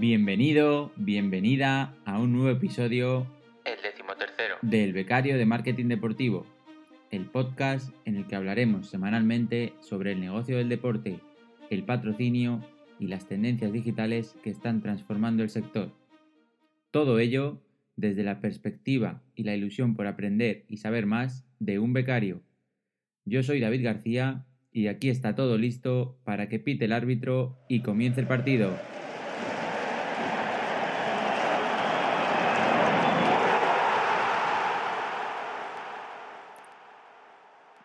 Bienvenido, bienvenida a un nuevo episodio El decimotercero. del Becario de Marketing Deportivo, el podcast en el que hablaremos semanalmente sobre el negocio del deporte, el patrocinio y las tendencias digitales que están transformando el sector. Todo ello desde la perspectiva y la ilusión por aprender y saber más de un becario. Yo soy David García y aquí está todo listo para que pite el árbitro y comience el partido.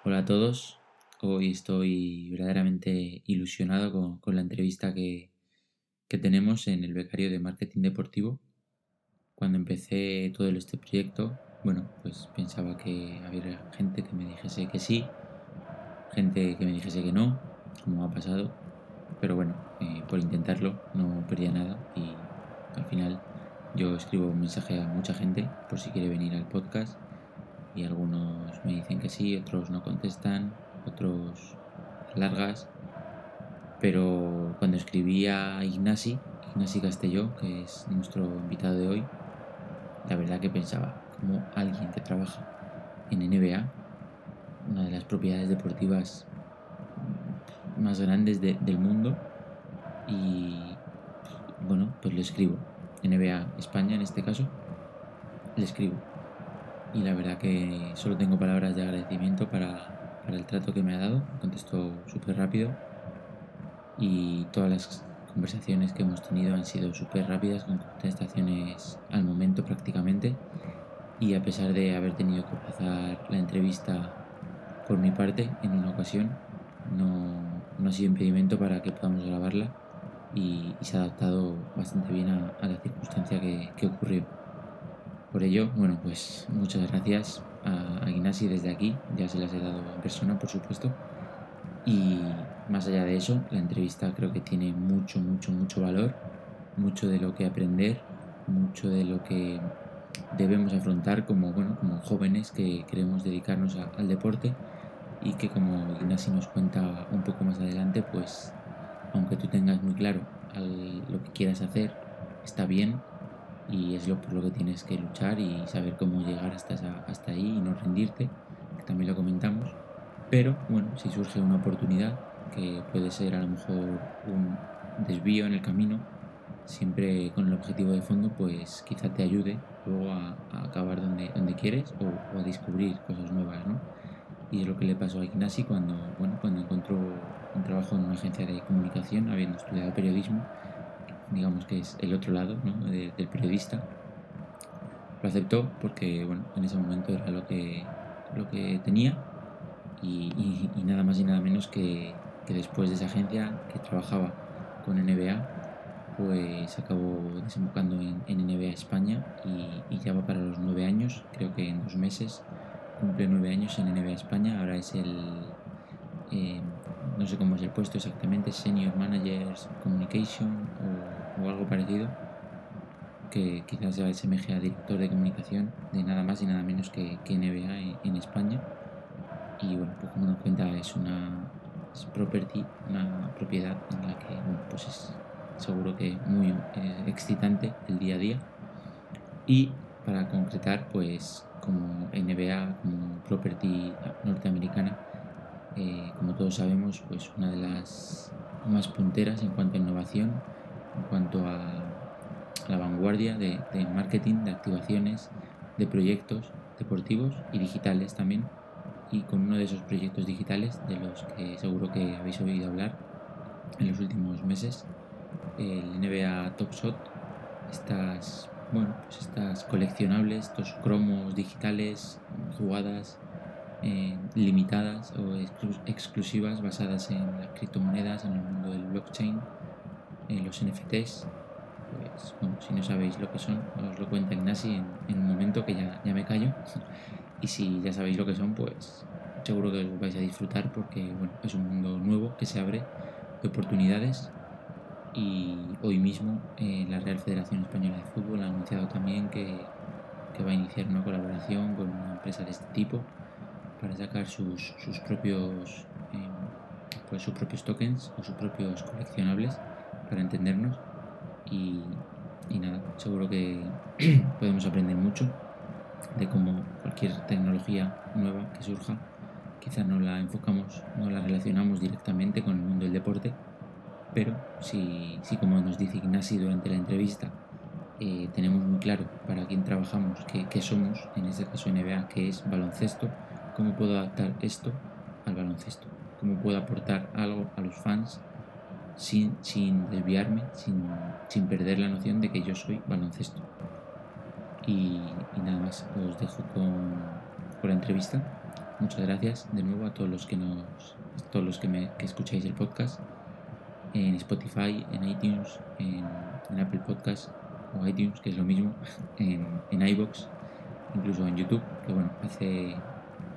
Hola a todos, hoy estoy verdaderamente ilusionado con, con la entrevista que, que tenemos en el becario de marketing deportivo. Cuando empecé todo este proyecto, bueno, pues pensaba que había gente que me dijese que sí, gente que me dijese que no, como ha pasado, pero bueno, eh, por intentarlo no perdía nada y al final yo escribo un mensaje a mucha gente por si quiere venir al podcast y algunos me dicen que sí, otros no contestan, otros largas, pero cuando escribí a Ignasi, Ignasi Castelló, que es nuestro invitado de hoy, la verdad que pensaba, como alguien que trabaja en NBA, una de las propiedades deportivas más grandes de- del mundo, y bueno, pues le escribo, NBA España en este caso, le escribo. Y la verdad que solo tengo palabras de agradecimiento para, para el trato que me ha dado, contestó súper rápido y todas las conversaciones que hemos tenido han sido súper rápidas, con contestaciones al momento prácticamente. Y a pesar de haber tenido que pasar la entrevista por mi parte en una ocasión, no, no ha sido impedimento para que podamos grabarla y, y se ha adaptado bastante bien a, a la circunstancia que, que ocurrió. Por ello, bueno, pues muchas gracias a, Ignasi desde aquí, ya se las he dado en persona, por supuesto. Y más allá de eso, la entrevista creo que tiene mucho, mucho, mucho valor, mucho de lo que aprender, mucho de lo que debemos afrontar como, bueno, como jóvenes que queremos dedicarnos al deporte y que como Ignasi nos cuenta un poco más adelante, pues aunque tú tengas muy claro lo que quieras hacer, está bien y es lo por lo que tienes que luchar y saber cómo llegar hasta, esa- hasta ahí y no rendirte, que también lo comentamos. Pero bueno, si surge una oportunidad, que puede ser a lo mejor un desvío en el camino, siempre con el objetivo de fondo, pues quizá te ayude luego a, a acabar donde, donde quieres o, o a descubrir cosas nuevas, ¿no? Y es lo que le pasó a Ignasi cuando, bueno, cuando encontró un trabajo en una agencia de comunicación, habiendo estudiado periodismo, digamos que es el otro lado ¿no? de- del periodista. Lo aceptó porque, bueno, en ese momento era lo que, lo que tenía y, y- y nada más y nada menos que, que después de esa agencia que trabajaba con NBA, pues acabó desembocando en, en NBA España y, y ya va para los nueve años, creo que en dos meses cumple nueve años en NBA España, ahora es el, eh, no sé cómo es el puesto exactamente, Senior Managers Communication o, o algo parecido, que quizás se asemeje a director de comunicación de nada más y nada menos que, que NBA en, en España. Y bueno, pues como nos cuenta, es una es property, una propiedad en la que bueno, pues es seguro que muy eh, excitante el día a día. Y para concretar, pues como NBA, como property norteamericana, eh, como todos sabemos, pues una de las más punteras en cuanto a innovación, en cuanto a, la vanguardia de, marketing, de activaciones, de proyectos deportivos y digitales también. Y con uno de esos proyectos digitales, de los que seguro que habéis oído hablar en los últimos meses, el NBA Top Shot, estas, bueno, pues estas coleccionables, estos cromos digitales, jugadas eh, limitadas o exclu- exclusivas basadas en las criptomonedas, en el mundo del blockchain, en los NFTs. Pues, bueno, si no sabéis lo que son, os lo cuenta Ignasi en, en un momento que ya, ya me callo. Y si ya sabéis lo que son, pues seguro que os vais a disfrutar porque bueno, es un mundo nuevo que se abre de oportunidades y hoy mismo eh, la Real Federación Española de Fútbol ha anunciado también que, que va a iniciar una colaboración con una empresa de este tipo para sacar sus, sus propios eh, pues sus propios tokens o sus propios coleccionables para entendernos. Y, y nada, seguro que podemos aprender mucho de cómo cualquier tecnología nueva que surja, quizás no la enfocamos, no la relacionamos directamente con el mundo del deporte, pero si, si como nos dice Ignasi durante la entrevista, eh, tenemos muy claro para quién trabajamos, qué, qué, somos, en este caso NBA, que es baloncesto, cómo puedo adaptar esto al baloncesto, cómo puedo aportar algo a los fans sin, sin desviarme, sin, sin perder la noción de que yo soy baloncesto. Y, nada más, os dejo con, con, la entrevista. Muchas gracias de nuevo a todos los que nos, todos los que, me, que escucháis el podcast en Spotify, en iTunes, en, en Apple Podcast o iTunes, que es lo mismo, en, en iBox, incluso en YouTube, que bueno, hace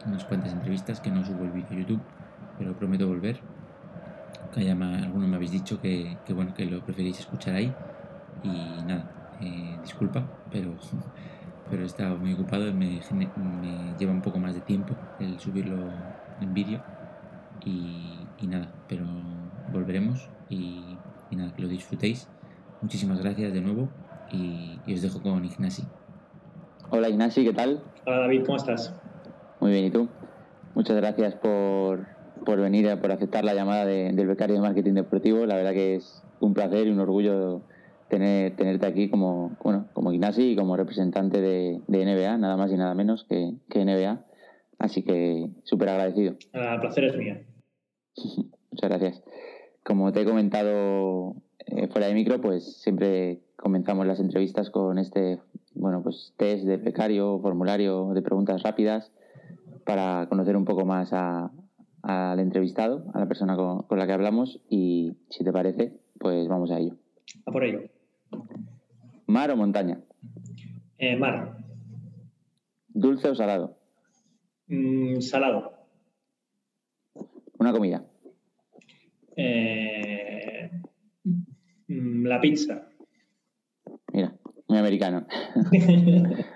unas cuantas entrevistas que no subo el vídeo a YouTube, pero prometo volver. Que ya me, algunos me habéis dicho que, que, bueno, que lo preferís escuchar ahí. Y nada, eh, disculpa, pero, pero he estado muy ocupado y me, me, lleva un poco más de tiempo el subirlo en vídeo. Y, y, nada, pero volveremos y, y nada, que lo disfrutéis. Muchísimas gracias de nuevo y, y, os dejo con Ignasi. Hola Ignasi, ¿qué tal? Hola David, ¿cómo estás? Muy bien, ¿y tú? Muchas gracias por, por venir, por aceptar la llamada de, del becario de marketing deportivo. La verdad que es un placer y un orgullo tener, tenerte aquí como, bueno, como Ignasi y como representante de, de NBA, nada más y nada menos que, que NBA. Así que súper agradecido. El placer es mío. Muchas gracias. Como te he comentado eh, fuera de micro, pues siempre comenzamos las entrevistas con este bueno, pues test de becario, formulario de preguntas rápidas para conocer un poco más a, al entrevistado, a la persona con, con, la que hablamos y si te parece, pues vamos a ello. A por ello. ¿Mar o montaña? Eh, mar. ¿Dulce o salado? Mm, salado. ¿Una comida? Eh, la pizza. Mira, muy americano.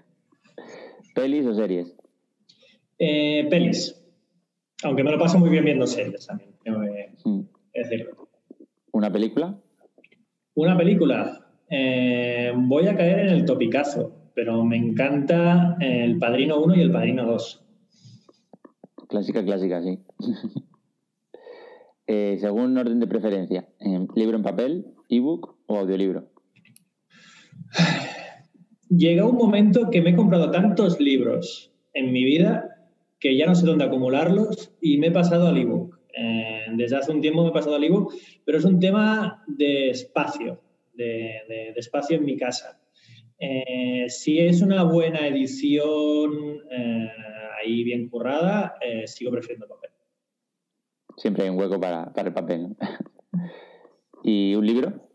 ¿Pelis o series? Eh, pelis. Aunque me lo paso muy bien viendo series también. Eh, mm. Es decirlo. ¿Una película? Una película. Eh, voy a caer en el topicazo, pero me encanta El Padrino 1 y El Padrino 2. Clásica, clásica, sí. eh, según orden de preferencia, ¿libro en papel, ebook o audiolibro? Llega un momento que me he comprado tantos libros en mi vida que ya no sé dónde acumularlos y me he pasado al ebook. Eh, desde hace un tiempo me he pasado al ebook, pero es un tema de espacio, de, espacio en mi casa. Eh, si es una buena edición eh, ahí bien currada, sigo prefiriendo papel. Siempre hay un hueco para, para el papel. ¿Y un libro?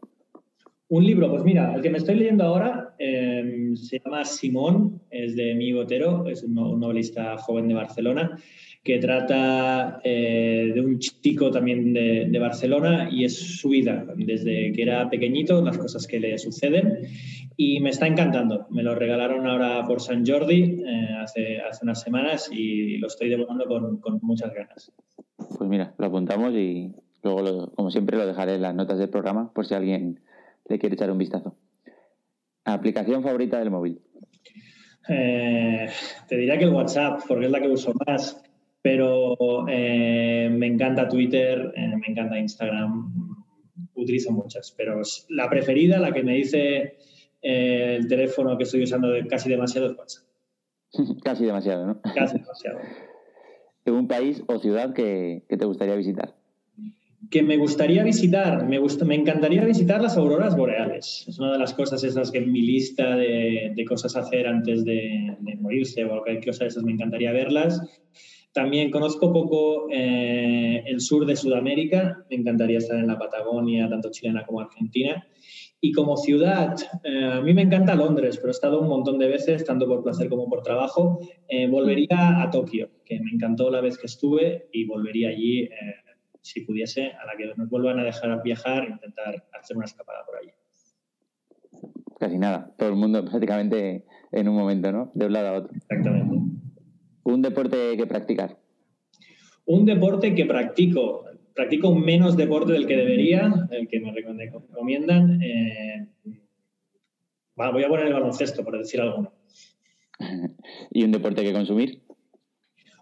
Un libro, pues mira, el que me estoy leyendo ahora eh, se llama Simón, es de Mi Botero, es un, novelista joven de Barcelona, que trata eh, de un chico también de, Barcelona y es su vida, desde que era pequeñito, las cosas que le suceden, y me está encantando. Me lo regalaron ahora por San Jordi eh, hace, hace unas semanas y lo estoy devorando con, con muchas ganas. Pues mira, lo apuntamos y luego, como siempre, lo dejaré en las notas del programa por si alguien le quiere echar un vistazo. ¿Aplicación favorita del móvil? Eh, te diría que el WhatsApp, porque es la que uso más, pero eh, me encanta Twitter, eh, me encanta Instagram, utilizo muchas, pero la preferida, la que me dice el teléfono que estoy usando casi demasiado es WhatsApp. casi demasiado, ¿no? Casi demasiado. ¿Un país o ciudad que, que te gustaría visitar? Que me gustaría visitar, me, gusta, me encantaría visitar las auroras boreales. Es una de las cosas esas que en mi lista de, de cosas hacer antes de, de, morirse o cualquier cosa de esas me encantaría verlas. También conozco poco eh, el sur de Sudamérica, me encantaría estar en la Patagonia, tanto chilena como argentina. Y como ciudad, eh, a mí me encanta Londres, pero he estado un montón de veces, tanto por placer como por trabajo. Eh, volvería a Tokio, que me encantó la vez que estuve y volvería allí eh, si pudiese, a la que nos vuelvan a dejar viajar, intentar hacer una escapada por allí. Casi nada, todo el mundo prácticamente en un momento, ¿no? De un lado a otro. Exactamente. ¿Un deporte que practicar? Un deporte que practico. practico menos deporte del que debería, el que me recomiendan. Eh, voy a poner el baloncesto, por decir alguno. ¿Y un deporte que consumir?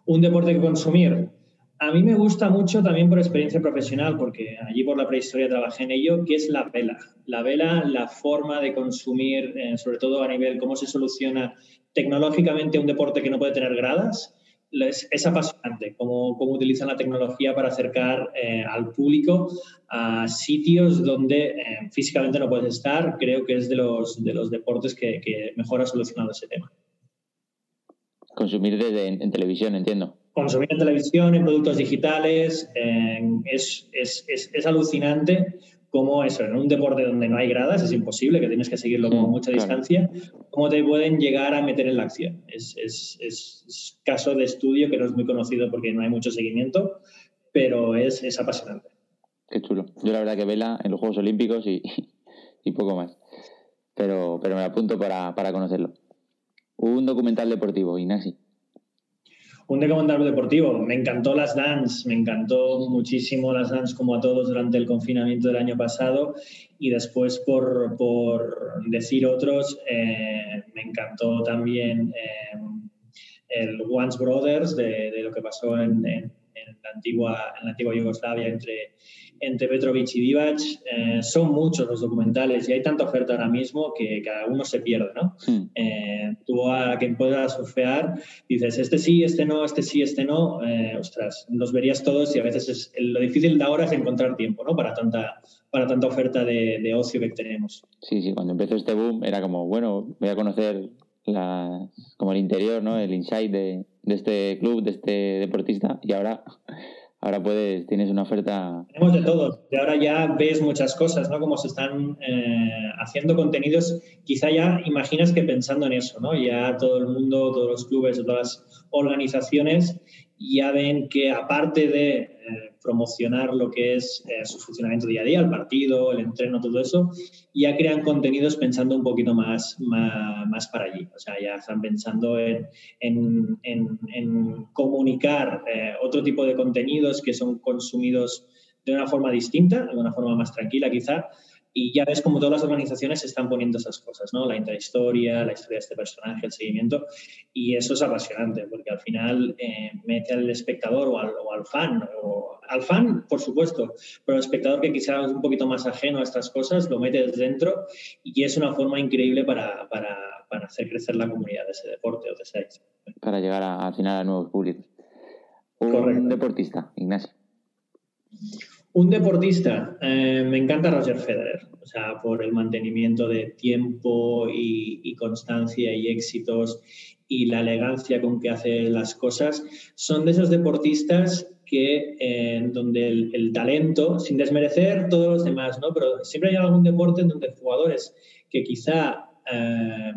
Un deporte que consumir. A mí me gusta mucho también por experiencia profesional, porque allí por la prehistoria trabajé en ello, que es la vela. La vela, la forma de consumir, eh, sobre todo a nivel cómo se soluciona tecnológicamente un deporte que no puede tener gradas, es, apasionante cómo, cómo, utilizan la tecnología para acercar eh, al público a sitios donde eh, físicamente no puedes estar. Creo que es de los, de los deportes que, que mejor ha solucionado ese tema. Consumir desde en, televisión, entiendo. Consumir en televisión, en productos digitales, es, es, es, alucinante cómo eso, en un deporte donde no hay gradas, es imposible, que tienes que seguirlo con mucha distancia, cómo te pueden llegar a meter en la acción. Es, es, es, caso de estudio que no es muy conocido porque no hay mucho seguimiento, pero es, es apasionante. Qué chulo. Yo la verdad que vela en los Juegos Olímpicos y, y poco más. Pero, pero me apunto para, para conocerlo. Un documental deportivo, Ignasi. Un documental deportivo. Me encantó las Dance, me encantó muchísimo las Dance como a todos durante el confinamiento del año pasado y después por, por decir otros, eh, me encantó también eh, el Once Brothers de, de, lo que pasó en, en, en, la antigua, en la antigua Yugoslavia entre entre Petrovic y Divac. Eh, son muchos los documentales y hay tanta oferta ahora mismo que cada uno se pierde, ¿no? Hmm. Eh, tú a quien puedas surfear dices, este sí, este no, este sí, este no. Eh, ostras, los verías todos y a veces es, lo difícil de ahora es encontrar tiempo, ¿no? Para tanta, para tanta oferta de, de ocio que tenemos. Sí, sí, cuando empezó este boom era como, bueno, voy a conocer la, como el interior, ¿no? El inside de, de este club, de este deportista y ahora ahora puedes, tienes una oferta. Tenemos de todo. Y ahora ya ves muchas cosas, ¿no? Como se están eh, haciendo contenidos. Quizá ya imaginas que pensando en eso, ¿no? Ya todo el mundo, todos los clubes, todas las organizaciones ya ven que aparte de eh, promocionar lo que es eh, su funcionamiento día a día, el partido, el entreno, todo eso, ya crean contenidos pensando un poquito más, más, para allí. O sea, ya están pensando en, en, en, comunicar eh, otro tipo de contenidos que son consumidos de una forma distinta, de una forma más tranquila quizá, y ya ves como todas las organizaciones se están poniendo esas cosas, ¿no? La intrahistoria, la historia de este personaje, el seguimiento, y eso es apasionante, porque al final eh, mete al espectador o al, o al fan, o, al fan, por supuesto, pero al espectador que quizás es un poquito más ajeno a estas cosas, lo metes dentro y es una forma increíble para, para, para hacer crecer la comunidad de ese deporte o de ese Para llegar a, al final a nuevos públicos. Un deportista, Ignacio. Un deportista, eh, me encanta Roger Federer, o sea, por el mantenimiento de tiempo y, constancia y éxitos y la elegancia con que hace las cosas. Son de esos deportistas que eh, donde el, talento, sin desmerecer todos los demás, ¿no? Pero siempre hay algún deporte en donde jugadores que quizá eh,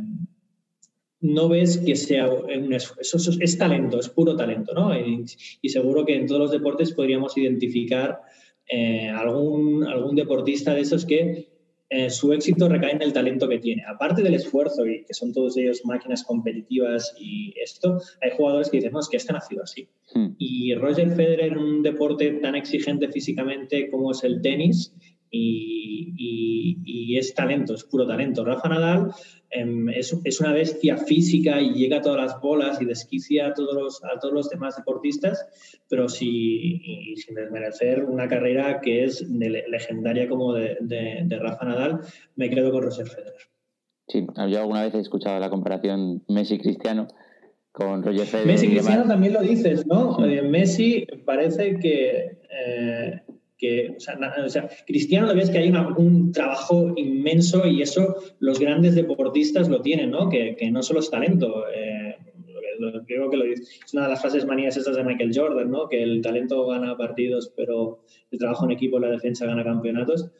no ves que sea un esfuerzo, eso es, talento, es puro talento, ¿no? y seguro que en todos los deportes podríamos identificar eh, algún, algún deportista de esos que eh, su éxito recae en el talento que tiene. Aparte del esfuerzo, y que son todos ellos máquinas competitivas y esto, hay jugadores que dicen, no, es que este nacido así. Hmm. Y Roger Federer en un deporte tan exigente físicamente como es el tenis, y, es talento, es puro talento. Rafa Nadal em, es, es, una bestia física y llega a todas las bolas y desquicia a todos los, a todos los demás deportistas, pero si, sin desmerecer una carrera que es legendaria como de, de, Rafa Nadal, me quedo con Roger Federer. Sí, yo alguna vez he escuchado la comparación Messi-Cristiano con Roger Federer. Messi-Cristiano también lo dices, ¿no? Eh, Messi parece que... Eh, que, o sea, Cristiano lo ves que hay un trabajo inmenso y eso los grandes deportistas lo tienen, ¿no? Que, que no solo es talento. Eh, que es una de las frases manías estas de Michael Jordan, ¿no? Que el talento gana partidos, pero el trabajo en equipo, la defensa gana campeonatos.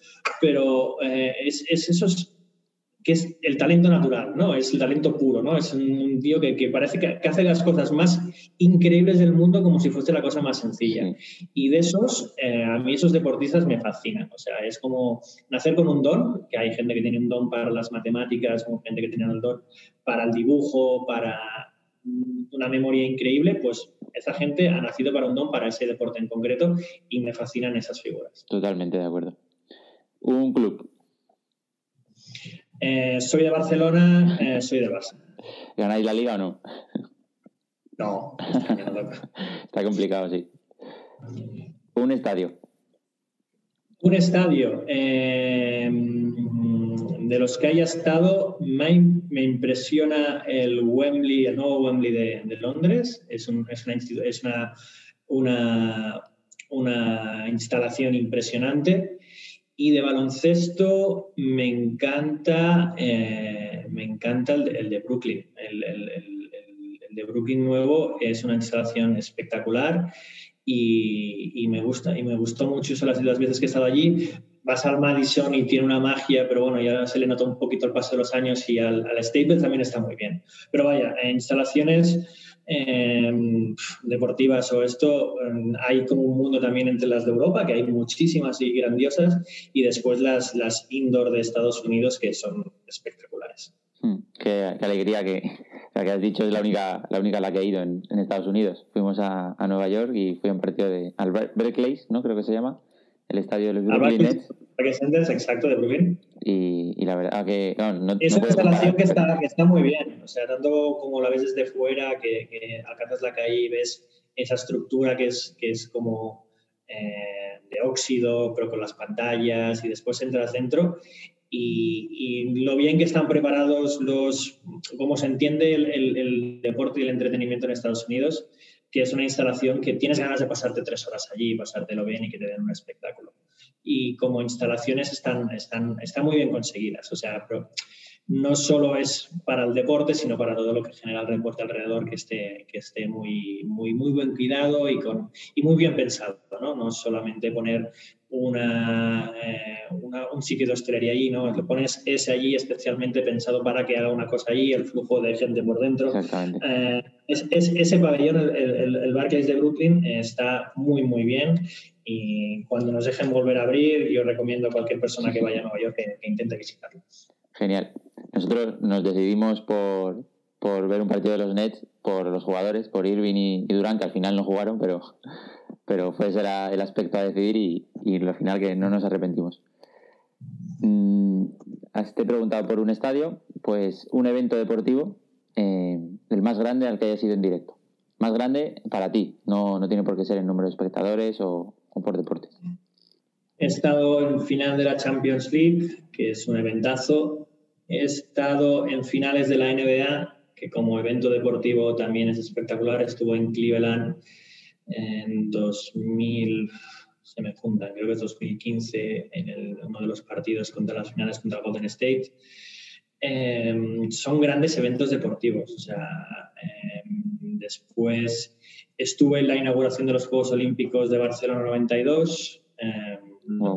Pero eh, es, es esos que es el talento natural, ¿no? Es el talento puro, ¿no? Es un tío que, que parece que, hace las cosas más increíbles del mundo como si fuese la cosa más sencilla. Y de esos, eh, a mí esos deportistas me fascinan. O sea, es como nacer con un don, que hay gente que tiene un don para las matemáticas, como gente que tiene un don para el dibujo, para una memoria increíble, pues esa gente ha nacido para un don, para ese deporte en concreto, y me fascinan esas figuras. Totalmente de acuerdo. Un club. Eh, soy de Barcelona, eh, soy de Barça. ¿Ganáis la liga o no? No, está complicado, sí. Un estadio. Un estadio. Eh, de los que haya estado, me, me, impresiona el Wembley, el nuevo Wembley de, Londres. Es, un, es, una, una, una, instalación impresionante. Y de baloncesto me encanta, eh, me encanta el de, Brooklyn. El, de Brooklyn nuevo es una instalación espectacular y, me gusta y me gustó mucho eso las, las veces que he estado allí vas al Madison y tiene una magia, pero bueno, ya se le nota un poquito el paso de los años y al, al Staples también está muy bien. Pero vaya, instalaciones em, deportivas o esto, em, hay como un mundo también entre las de Europa, que hay muchísimas y grandiosas, y después las, las indoor de Estados Unidos, que son espectaculares. Hmm, qué, alegría que, has dicho es la única, la única la que he ido en, Estados Unidos. Fuimos a, a, Nueva York y fui a un partido de al Berkeley, ¿no? Creo que se llama el estadio de los Brooklyn Nets. Centers, exacto, de Brooklyn. Y, y, la verdad que. No, no, es una instalación que está, que está muy bien. O sea, tanto como la ves desde fuera, que, que alcanzas la calle y ves esa estructura que es, que es como eh, de óxido, pero con las pantallas, y después entras dentro. Y, y, lo bien que están preparados los, como se entiende el, el, el deporte y el entretenimiento en Estados Unidos, que es una instalación que tienes ganas de pasarte tres horas allí, pasártelo bien y que te den un espectáculo. Y como instalaciones están, están, están muy bien conseguidas, o sea, pero no solo es para el deporte, sino para todo lo que genera el deporte alrededor, que esté, que esté muy, muy, muy buen cuidado y, con, y muy bien pensado, ¿no? No solamente poner una, eh, un sitio de hostelería allí, ¿no? Lo pones ese allí especialmente pensado para que haga una cosa allí, el flujo de gente por dentro. Eh, es, ese pabellón, el, el, el, Barclays de Brooklyn, está muy, muy bien y cuando nos dejen volver a abrir, yo recomiendo a cualquier persona que vaya a Nueva York que, que intente visitarlo. Genial. Nosotros nos decidimos por, por, ver un partido de los Nets, por los jugadores, por Irving y, Durán, que al final no jugaron, pero, pero fue ese era el aspecto a decidir y, y al final que no nos arrepentimos. Mm, te he preguntado por un estadio, pues un evento deportivo, eh, el más grande al que haya sido en directo. Más grande para ti, no, no tiene por qué ser en número de espectadores o, o por deportes. He estado en final de la Champions League, que es un eventazo. He estado en finales de la NBA, que como evento deportivo también es espectacular. Estuvo en Cleveland en 2000, se me juntan, creo que es 2015, en uno de los partidos contra las finales contra Golden State. Em, son grandes eventos deportivos. O sea, em, después estuve en la inauguración de los Juegos Olímpicos de Barcelona 92.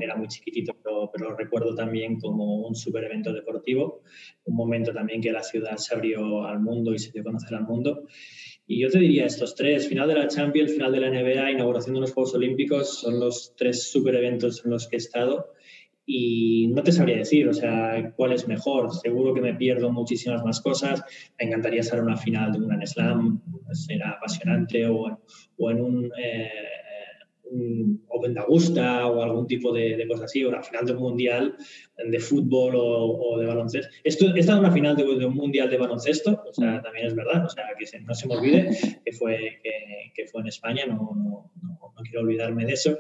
Era muy chiquitito, pero, pero, recuerdo también como un super evento deportivo, un momento también que la ciudad se abrió al mundo y se dio a conocer al mundo. Y yo te diría estos tres, final de la Champions, final de la NBA, inauguración de los Juegos Olímpicos, son los tres super eventos en los que he estado y no te sabría decir, o sea, cuál es mejor. Seguro que me pierdo muchísimas más cosas. Me encantaría estar en una final de un Grand Slam, será apasionante, o, o en un eh, Open de Augusta o algún tipo de, de cosa así, o la final de un mundial de fútbol o, de baloncesto. Esto, esta es una final de, un mundial de baloncesto, o sea, también es verdad, o sea, que no se me olvide que fue, que, que fue en España, no, no, no, quiero olvidarme de eso,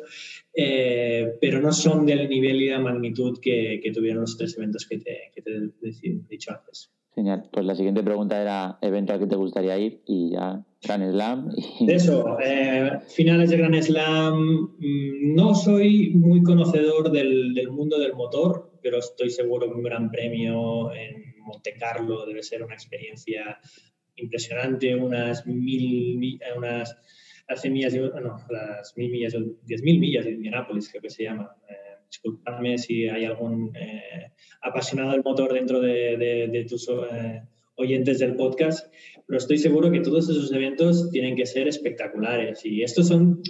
eh, pero no son del nivel y la magnitud que, que tuvieron los tres eventos que te, que te he dicho antes. Genial. Pues la siguiente pregunta era evento al que te gustaría ir y ya Grand Slam. De eso, eh, finales de Grand Slam. Mm, no soy muy conocedor del, del, mundo del motor, pero estoy seguro que un gran premio en Monte Carlo debe ser una experiencia impresionante. Unas mil, unas hace millas, no, las mil millas, diez mil millas de Indianápolis, creo que se llama. Eh, disculpadme si hay algún eh, apasionado del motor dentro de, tus eh, oyentes del podcast, pero estoy seguro que todos esos eventos tienen que ser espectaculares y estos son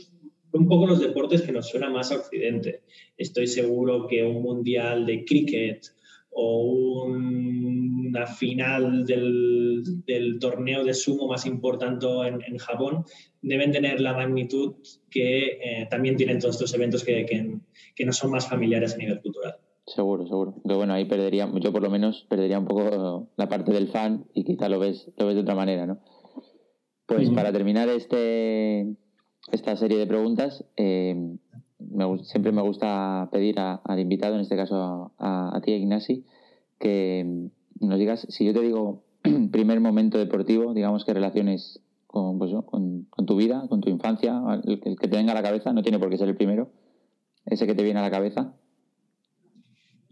un poco los deportes que nos suena más a Occidente. Estoy seguro que un mundial de cricket o una final del, del, torneo de sumo más importante en, en, Japón, deben tener la magnitud que eh, también tienen todos estos eventos que, que, que, no son más familiares a nivel cultural. Seguro, seguro. Que bueno, ahí perdería, yo por lo menos perdería un poco la parte del fan y quizá lo ves, lo ves de otra manera, ¿no? Pues para terminar este, esta serie de preguntas, eh, siempre me gusta pedir al invitado, en este caso a, ti, Ignasi, que nos digas, si yo te digo primer momento deportivo, digamos que relaciones con, pues, con, tu vida, con tu infancia, el, que te venga a la cabeza, no tiene por qué ser el primero, ese que te viene a la cabeza.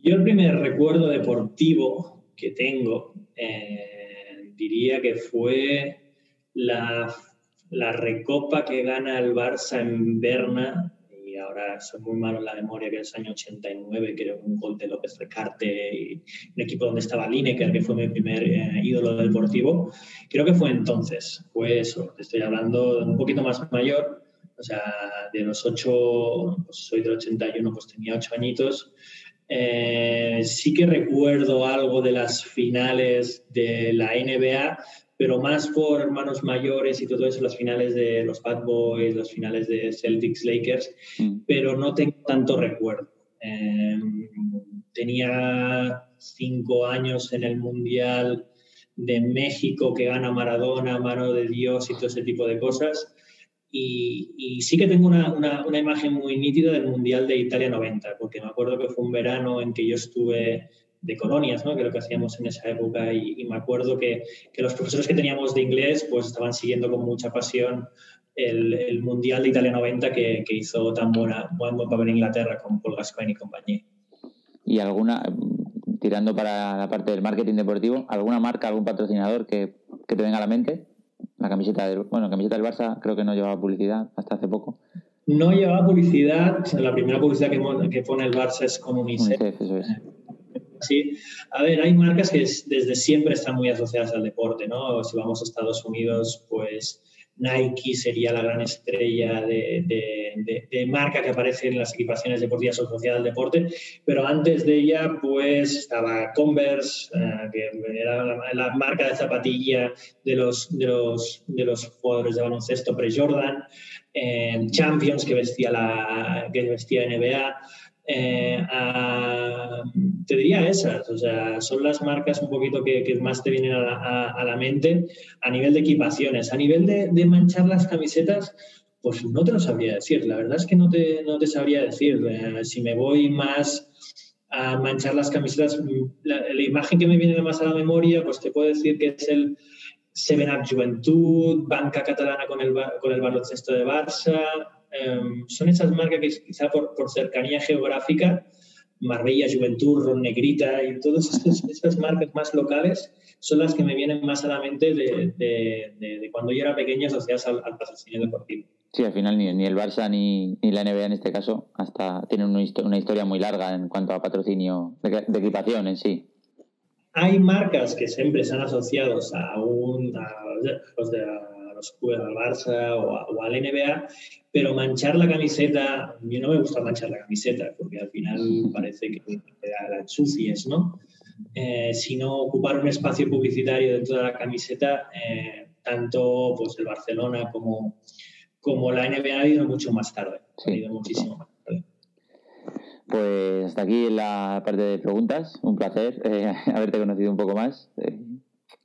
Yo el primer recuerdo deportivo que tengo, eh, diría que fue la, la recopa que gana el Barça en Berna ahora soy muy malo en la memoria, que es año 89, creo, un gol de López Recarte y un equipo donde estaba Lineker, que fue mi primer eh, ídolo deportivo. Creo que fue entonces, fue eso, estoy hablando un poquito más mayor, o sea, de los ocho, pues soy del 81, pues tenía ocho añitos. Eh, sí que recuerdo algo de las finales de la NBA, pero más por hermanos mayores y todo eso, las finales de los Bad Boys, las finales de Celtics Lakers, mm. pero no tengo tanto recuerdo. Em, tenía cinco años en el Mundial de México que gana Maradona, mano de Dios y todo ese tipo de cosas. Y, y sí que tengo una, una, una, imagen muy nítida del Mundial de Italia 90, porque me acuerdo que fue un verano en que yo estuve de colonias, ¿no? que lo que hacíamos en esa época. Y, me acuerdo que, que, los profesores que teníamos de inglés pues estaban siguiendo con mucha pasión el, el Mundial de Italia 90 que, que, hizo tan buena, buen, buen papel en Inglaterra con Paul Gascoigne y compañía. ¿Y alguna, tirando para la parte del marketing deportivo, alguna marca, algún patrocinador que, que te venga a la mente? La camiseta del, bueno, la camiseta del Barça creo que no llevaba publicidad hasta hace poco. No llevaba publicidad. La primera publicidad que, que pone el Barça es con UNICEF. UNICEF eso es. Sí, a ver, hay marcas que desde siempre están muy asociadas al deporte, ¿no? Si vamos a Estados Unidos, pues Nike sería la gran estrella de, de, marca que aparece en las equipaciones deportivas asociadas al deporte, pero antes de ella, pues estaba Converse, eh, que era la, marca de zapatilla de los, de los, de los jugadores de baloncesto pre-Jordan, eh, Champions, que vestía, la, que vestía NBA. Eh, te diría esas, o sea, son las marcas un poquito que, más te vienen a la, mente a nivel de equipaciones. A nivel de, manchar las camisetas, pues no te lo sabría decir. La verdad es que no te, no te sabría decir. Eh, si me voy más a manchar las camisetas, la, imagen que me viene más a la memoria, pues te puedo decir que es el Seven Up Juventud, banca catalana con el, con el baloncesto de Barça, Em, son esas marcas que quizá por, cercanía geográfica, Marbella, Juventud, Ron Negrita y todas esas, marcas más locales son las que me vienen más a la mente de, cuando yo era pequeño asociadas al, patrocinio deportivo. Sí, al final ni, el Barça ni, la NBA en este caso hasta tienen una, historia muy larga en cuanto a patrocinio de, equipación en sí. Hay marcas que siempre están asociados a un a, los de, al Barça o, al NBA, pero manchar la camiseta, a mí no me gusta manchar la camiseta, porque al final parece que la ensucies, ¿no? Eh, sino ocupar un espacio publicitario dentro de la camiseta, eh, tanto pues, el Barcelona como, como la NBA ha ido mucho más tarde, ha ido muchísimo más tarde. Pues hasta aquí la parte de preguntas. Un placer eh, haberte conocido un poco más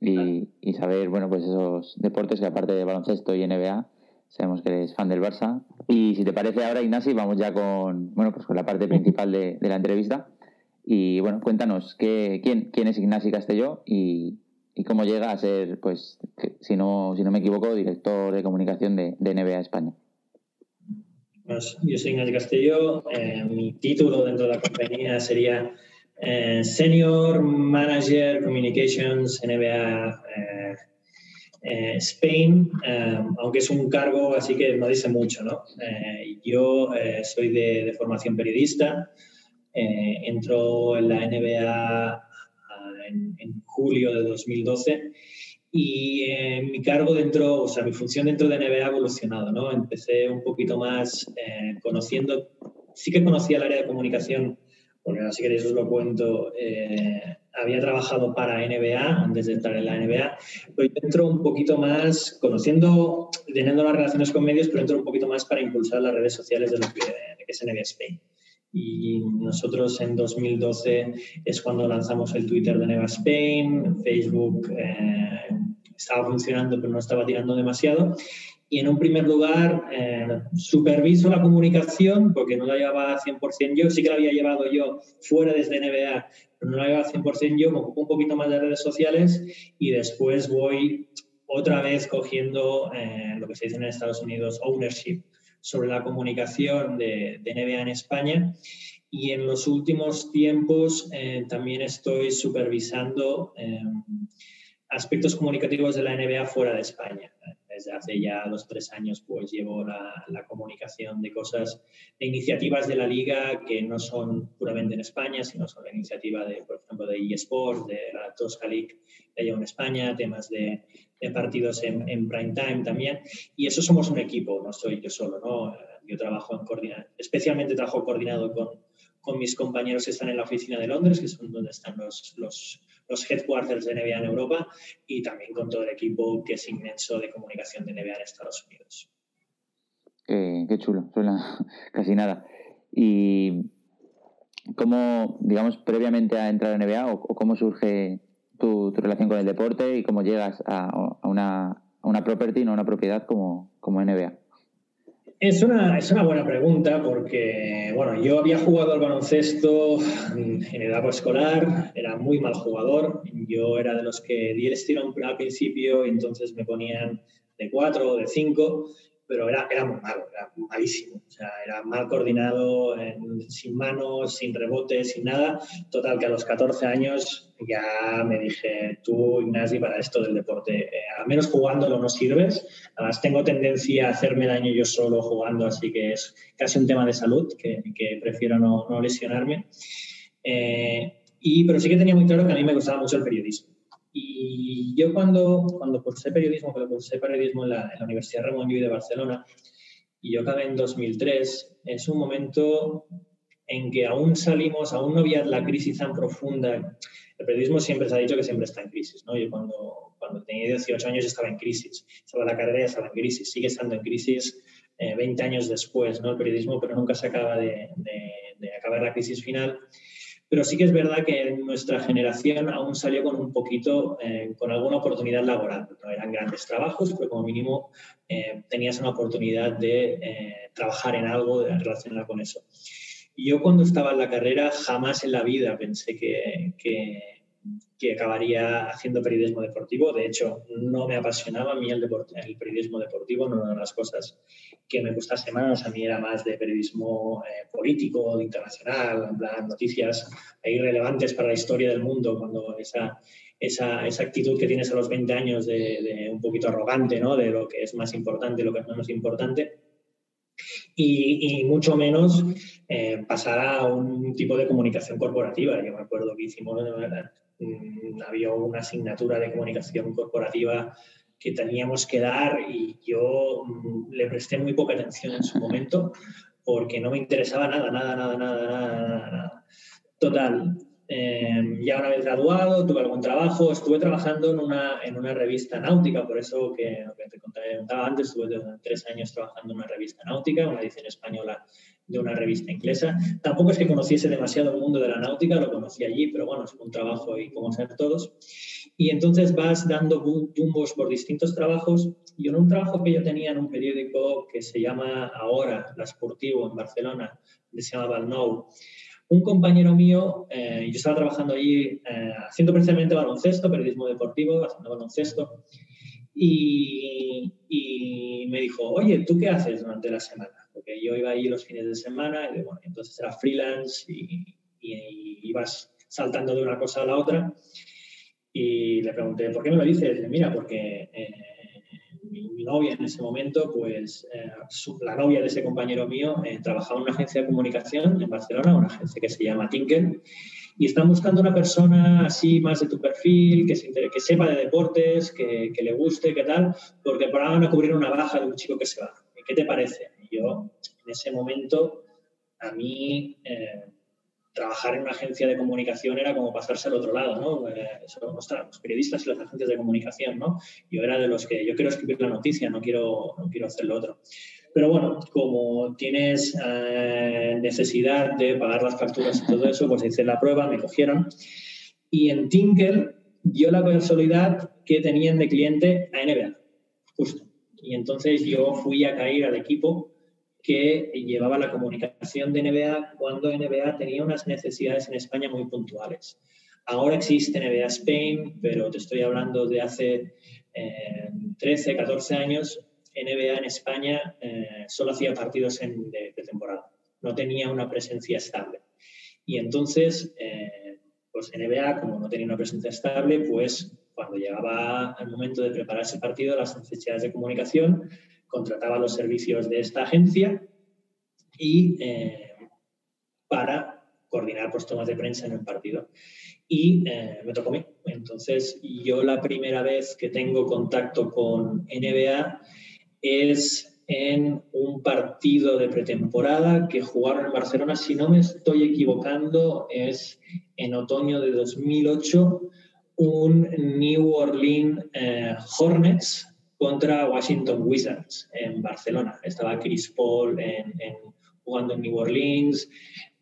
y, saber, bueno, pues esos deportes que aparte de baloncesto y NBA, sabemos que eres fan del Barça. Y si te parece ahora, Ignasi, vamos ya con, bueno, pues con la parte principal de, la entrevista. Y bueno, cuéntanos, ¿qué, quién, quién es Ignasi Castelló y, y, cómo llega a ser, pues, si no, si no me equivoco, director de comunicación de, de NBA España? Pues yo soy Ignasi Castelló. Eh, mi título dentro de la compañía sería eh, senior Manager Communications NBA eh, eh, Spain, aunque es un cargo así que no dice mucho, ¿no? yo soy de, formación periodista, entro en la NBA en, en, julio de 2012 y mi cargo dentro, o sea, mi función dentro de NBA ha evolucionado, ¿no? Empecé un poquito más conociendo, sí que conocía el área de comunicación porque así que eso os lo cuento. Eh, había trabajado para NBA antes de entrar en la NBA, pero yo entro un poquito más, conociendo, teniendo las relaciones con medios, pero entro un poquito más para impulsar las redes sociales de lo que, es NBA Spain. Y nosotros en 2012 es cuando lanzamos el Twitter de NBA Spain, Facebook eh, estaba funcionando pero no estaba tirando demasiado y en un primer lugar eh, superviso la comunicación porque no la llevaba 100% yo, sí que la había llevado yo fuera desde NBA, pero no la llevaba 100% yo, me ocupo un poquito más de redes sociales y después voy otra vez cogiendo eh, lo que se dice en Estados Unidos ownership sobre la comunicación de, de NBA en España. Y en los últimos tiempos eh, también estoy supervisando aspectos comunicativos de la NBA fuera de España desde hace ya dos o tres años pues llevo la, la, comunicación de cosas, de iniciativas de la liga que no son puramente en España, sino son la iniciativa de, por ejemplo, de eSports, de la Tosca League de allá en España, temas de, de partidos en, en, prime time también. Y eso somos un equipo, no soy yo solo, ¿no? Yo trabajo en coordinado, especialmente trabajo coordinado con, con mis compañeros que están en la oficina de Londres, que son donde están los, los los headquarters de NBA en Europa y también con todo el equipo que es inmenso de comunicación de NBA en Estados Unidos. Qué, chulo, suena casi nada. ¿Y cómo, digamos, previamente a entrar a NBA o, cómo surge tu, relación con el deporte y cómo llegas a, una, a una property, no a una propiedad como, como NBA? Es una, es una buena pregunta porque, bueno, yo había jugado al baloncesto en edad escolar, era muy mal jugador. Yo era de los que di el estilo al principio y entonces me ponían de cuatro o de cinco pero era, era muy malo, era malísimo. O sea, era mal coordinado, sin manos, sin rebotes, sin nada. Total, que a los 14 años ya me dije, tú, Ignasi, para esto del deporte, eh, al menos jugándolo no sirves. Además, tengo tendencia a hacerme daño yo solo jugando, así que es casi un tema de salud, que, que prefiero no, no lesionarme. Eh, y, pero sí que tenía muy claro que a mí me gustaba mucho el periodismo. Y yo cuando, cuando cursé periodismo, cuando cursé periodismo en la, en la Universidad Ramón Llull de Barcelona, y yo acabé en 2003, es un momento en que aún salimos, aún no había la crisis tan profunda. El periodismo siempre se ha dicho que siempre está en crisis, ¿no? Yo cuando, cuando tenía 18 años estaba en crisis, estaba la carrera estaba en crisis, sigue estando en crisis 20 eh, años después, ¿no? El periodismo, pero nunca se acaba de, de acabar la crisis final. Pero sí que es verdad que nuestra generación aún salió con un poquito, eh, con alguna oportunidad laboral. No eran grandes trabajos, pero como mínimo eh, tenías una oportunidad de eh, trabajar en algo relacionado con eso. Y yo cuando estaba en la carrera jamás en la vida pensé que, que que acabaría haciendo periodismo deportivo. De hecho, no me apasionaba a mí el, el periodismo deportivo, no era una de las cosas que me gustase más. A mí era más de periodismo eh, político, internacional, en plan, noticias irrelevantes para la historia del mundo, cuando esa, esa, esa actitud que tienes a los 20 años de, un poquito arrogante, ¿no? de lo que es más importante y lo que es menos importante. Y, y, mucho menos eh, pasar a un tipo de comunicación corporativa. Yo me acuerdo que hicimos, Mm, había una asignatura de comunicación corporativa que teníamos que dar y yo mm, le presté muy poca atención en su momento porque no me interesaba nada, nada, nada, nada, nada. nada. Total, eh, ya una vez graduado, tuve algún trabajo, estuve trabajando en una, en una revista náutica, por eso que, que te contaba antes, estuve tres años trabajando en una revista náutica, una edición española de una revista inglesa. Tampoco es que conociese demasiado el mundo de la náutica, lo conocí allí, pero bueno, es un trabajo y como ser todos. Y entonces vas dando tumbos por distintos trabajos. Y en un trabajo que yo tenía en un periódico que se llama ahora La Sportivo en Barcelona, que se llama Valnou, un compañero mío, eh, yo estaba trabajando allí eh, haciendo precisamente baloncesto, periodismo deportivo, haciendo baloncesto, y, y me dijo, oye, ¿tú qué haces durante la semana? porque yo iba ahí los fines de semana y entonces era freelance y, ibas saltando de una cosa a la otra. Y le pregunté, ¿por qué me lo dices? mira, porque eh, mi, novia en ese momento, pues eh, la novia de ese compañero mío, eh, trabajaba en una agencia de comunicación en Barcelona, una agencia que se llama Tinker, y están buscando una persona así más de tu perfil, que, se, que sepa de deportes, que, que, le guste, qué tal, porque por ahora van a cubrir una baja de un chico que se va. ¿Qué te parece? yo, en ese momento, a mí, eh, trabajar en una agencia de comunicación era como pasarse al otro lado, ¿no? Eh, los periodistas y las agencias de comunicación, ¿no? Yo era de los que yo quiero escribir la noticia, no quiero, no quiero hacer lo otro. Pero bueno, como tienes eh, necesidad de pagar las facturas y todo eso, pues hice la prueba, me cogieron. Y en Tinker dio la casualidad que tenían de cliente a NBA, justo. Y entonces yo fui a caer al equipo que llevaba la comunicación de NBA cuando NBA tenía unas necesidades en España muy puntuales. Ahora existe NBA Spain, pero te estoy hablando de hace 13, eh, 14 años. NBA en España eh, solo hacía partidos en, de, temporada, no tenía una presencia estable. Y entonces, eh, pues NBA, como no tenía una presencia estable, pues cuando llegaba el momento de preparar ese partido, las necesidades de comunicación contrataba los servicios de esta agencia y eh, para coordinar pues, tomas de prensa en el partido. Y eh, me tocó a mí. Entonces, yo la primera vez que tengo contacto con NBA es en un partido de pretemporada que jugaron en Barcelona. Si no me estoy equivocando, es en otoño de 2008, un New Orleans eh, Hornets contra Washington Wizards en Barcelona. Estaba Chris Paul jugando en New Orleans,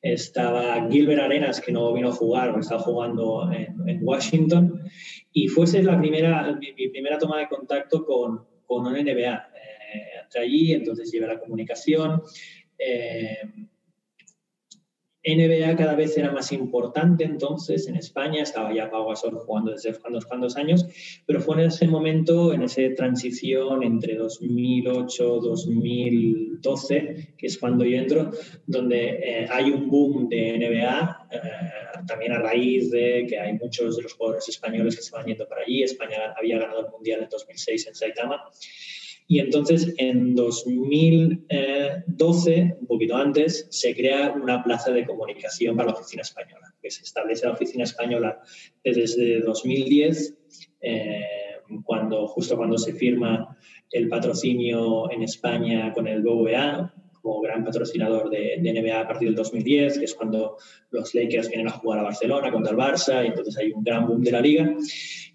estaba Gilbert Arenas, que no vino a jugar, estaba jugando en, Washington, y fuese la primera, mi, primera toma de contacto con, con una NBA. Eh, allí, entonces llevé la comunicación. Eh, NBA cada vez era más importante entonces en España, estaba ya Pau Gasol jugando desde unos cuantos años, pero fue en ese momento, en esa transición entre 2008-2012, que es cuando yo entro, donde eh, hay un boom de NBA, eh, también a raíz de que hay muchos de los jugadores españoles que se van yendo para allí. España había ganado el Mundial en 2006 en Saitama. Y entonces en 2012, un poquito antes, se crea una plaza de comunicación para la oficina española, que se establece la oficina española desde 2010, eh, cuando, justo cuando se firma el patrocinio en España con el BBVA, como gran patrocinador de, NBA a partir del 2010, que es cuando los Lakers vienen a jugar a Barcelona contra el Barça, y entonces hay un gran boom de la liga.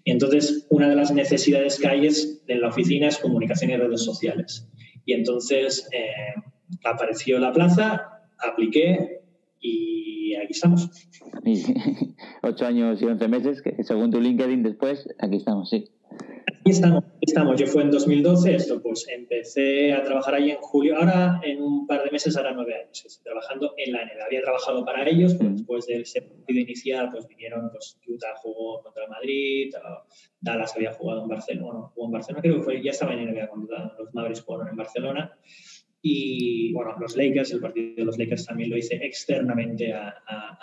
Y entonces una de las necesidades que hay en la oficina es comunicación y redes sociales. Y entonces eh, apareció la plaza, apliqué y aquí estamos. Ocho años y once meses, que según tu LinkedIn después, aquí estamos, sí. Aquí estamos, estamos. Yo fue en 2012, esto pues empecé a trabajar ahí en julio. Ahora, en un par de meses, ahora nueve años, estoy trabajando en la NBA. Había trabajado para ellos, pero después del partido inicial, pues vinieron, pues Utah jugó contra el Madrid, Dallas había jugado en Barcelona, jugó en Barcelona, creo que fue, ya estaba en NBA cuando los Mavericks jugaron en Barcelona. Y bueno, los Lakers, el partido de los Lakers también lo hice externamente a,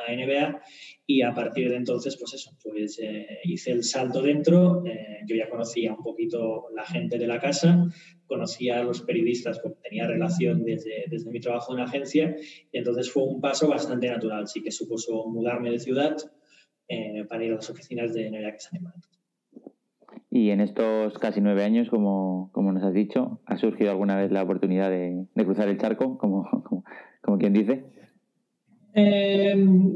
NBA y a partir de entonces, pues eso, pues eh, hice el salto dentro. Eh, yo ya conocía un poquito la gente de la casa, conocía a los periodistas porque tenía relación desde, desde mi trabajo en la agencia y entonces fue un paso bastante natural. Sí que supuso mudarme de ciudad eh, para ir a las oficinas de NBA que se y en estos casi nueve años, como, como nos has dicho, ¿ha surgido alguna vez la oportunidad de, cruzar el charco, como, como, quien dice? Em,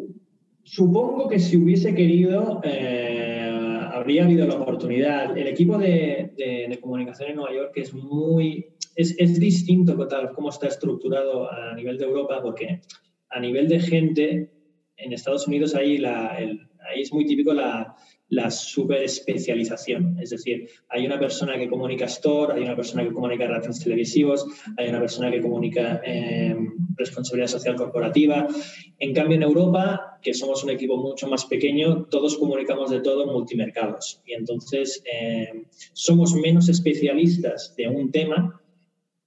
supongo que si hubiese querido, eh, habría habido la oportunidad. El equipo de, de, comunicación en Nueva York es muy. Es, es distinto tal cómo está estructurado a nivel de Europa, porque a nivel de gente, en Estados Unidos ahí, ahí es muy típico la, la especialización, Es decir, hay una persona que comunica store, hay una persona que comunica relaciones televisivos, hay una persona que comunica eh, responsabilidad social corporativa. En cambio, en Europa, que somos un equipo mucho más pequeño, todos comunicamos de todo en multimercados. Y entonces eh, somos menos especialistas de un tema,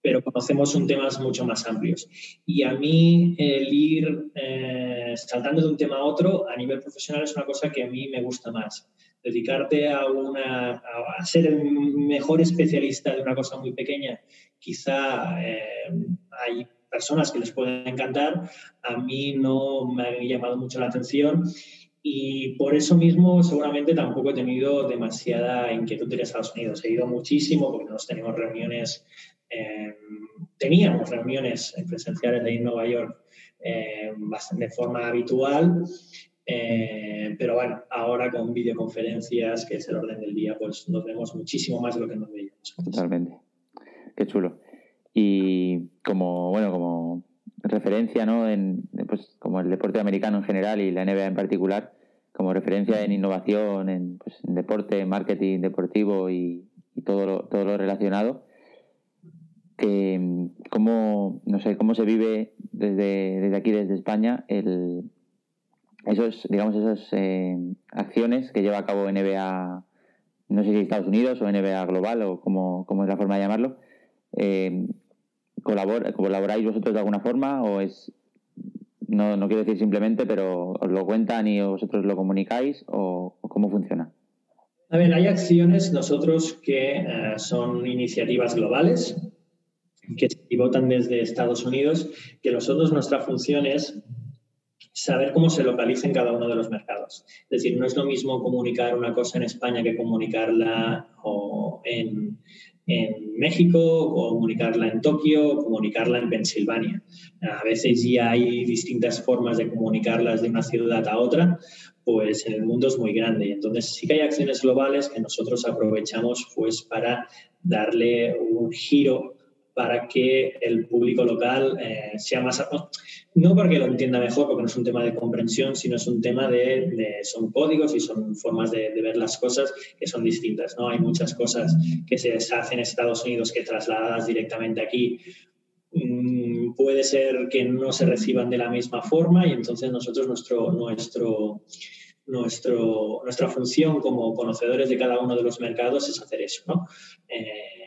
pero conocemos un temas mucho más amplios. Y a mí el ir eh, saltando de un tema a otro a nivel profesional es una cosa que a mí me gusta más dedicarte a, una, a ser el mejor especialista de una cosa muy pequeña, quizá eh, hay personas que les pueden encantar, a mí no me ha llamado mucho la atención y por eso mismo seguramente tampoco he tenido demasiada inquietud a Estados Unidos. He ido muchísimo porque nos tenemos reuniones eh, teníamos reuniones presenciales de en Nueva York de forma habitual, pero bueno, ahora con videoconferencias, que es el orden del día, pues nos vemos muchísimo más de lo que nos veíamos. Totalmente. Qué chulo. Y como, bueno, como referencia, ¿no? En, pues, como el deporte americano en general y la NBA en particular, como referencia en innovación, en, pues, en deporte, marketing deportivo y, todo, lo, todo lo relacionado. Que, cómo, no sé, cómo se vive desde, desde aquí, desde España, el, esos, digamos, esas eh, acciones que lleva a cabo NBA, no sé si Estados Unidos o NBA Global o cómo es la forma de llamarlo, eh, ¿colaboráis vosotros de alguna forma o es, no, no quiero decir simplemente, pero os lo cuentan y vosotros lo comunicáis o, cómo funciona? A ver, hay acciones nosotros que eh, son iniciativas globales que se pivotan desde Estados Unidos, que nosotros nuestra función es saber cómo se localiza en cada uno de los mercados. Es decir, no es lo mismo comunicar una cosa en España que comunicarla o en, en México, o comunicarla en Tokio, o comunicarla en Pensilvania. A veces ya hay distintas formas de comunicarlas de una ciudad a otra, pues el mundo es muy grande. Entonces sí que hay acciones globales que nosotros aprovechamos pues para darle un giro para que el público local eh, sea más... No porque lo entienda mejor, porque no es un tema de comprensión, sino es un tema de... son códigos y son formas de, ver las cosas que son distintas. ¿no? Hay muchas cosas que se hacen en Estados Unidos que trasladadas directamente aquí mm, puede ser que no se reciban de la misma forma y entonces nosotros nuestro, nuestro, nuestro, nuestra función como conocedores de cada uno de los mercados es hacer eso. ¿no? Eh,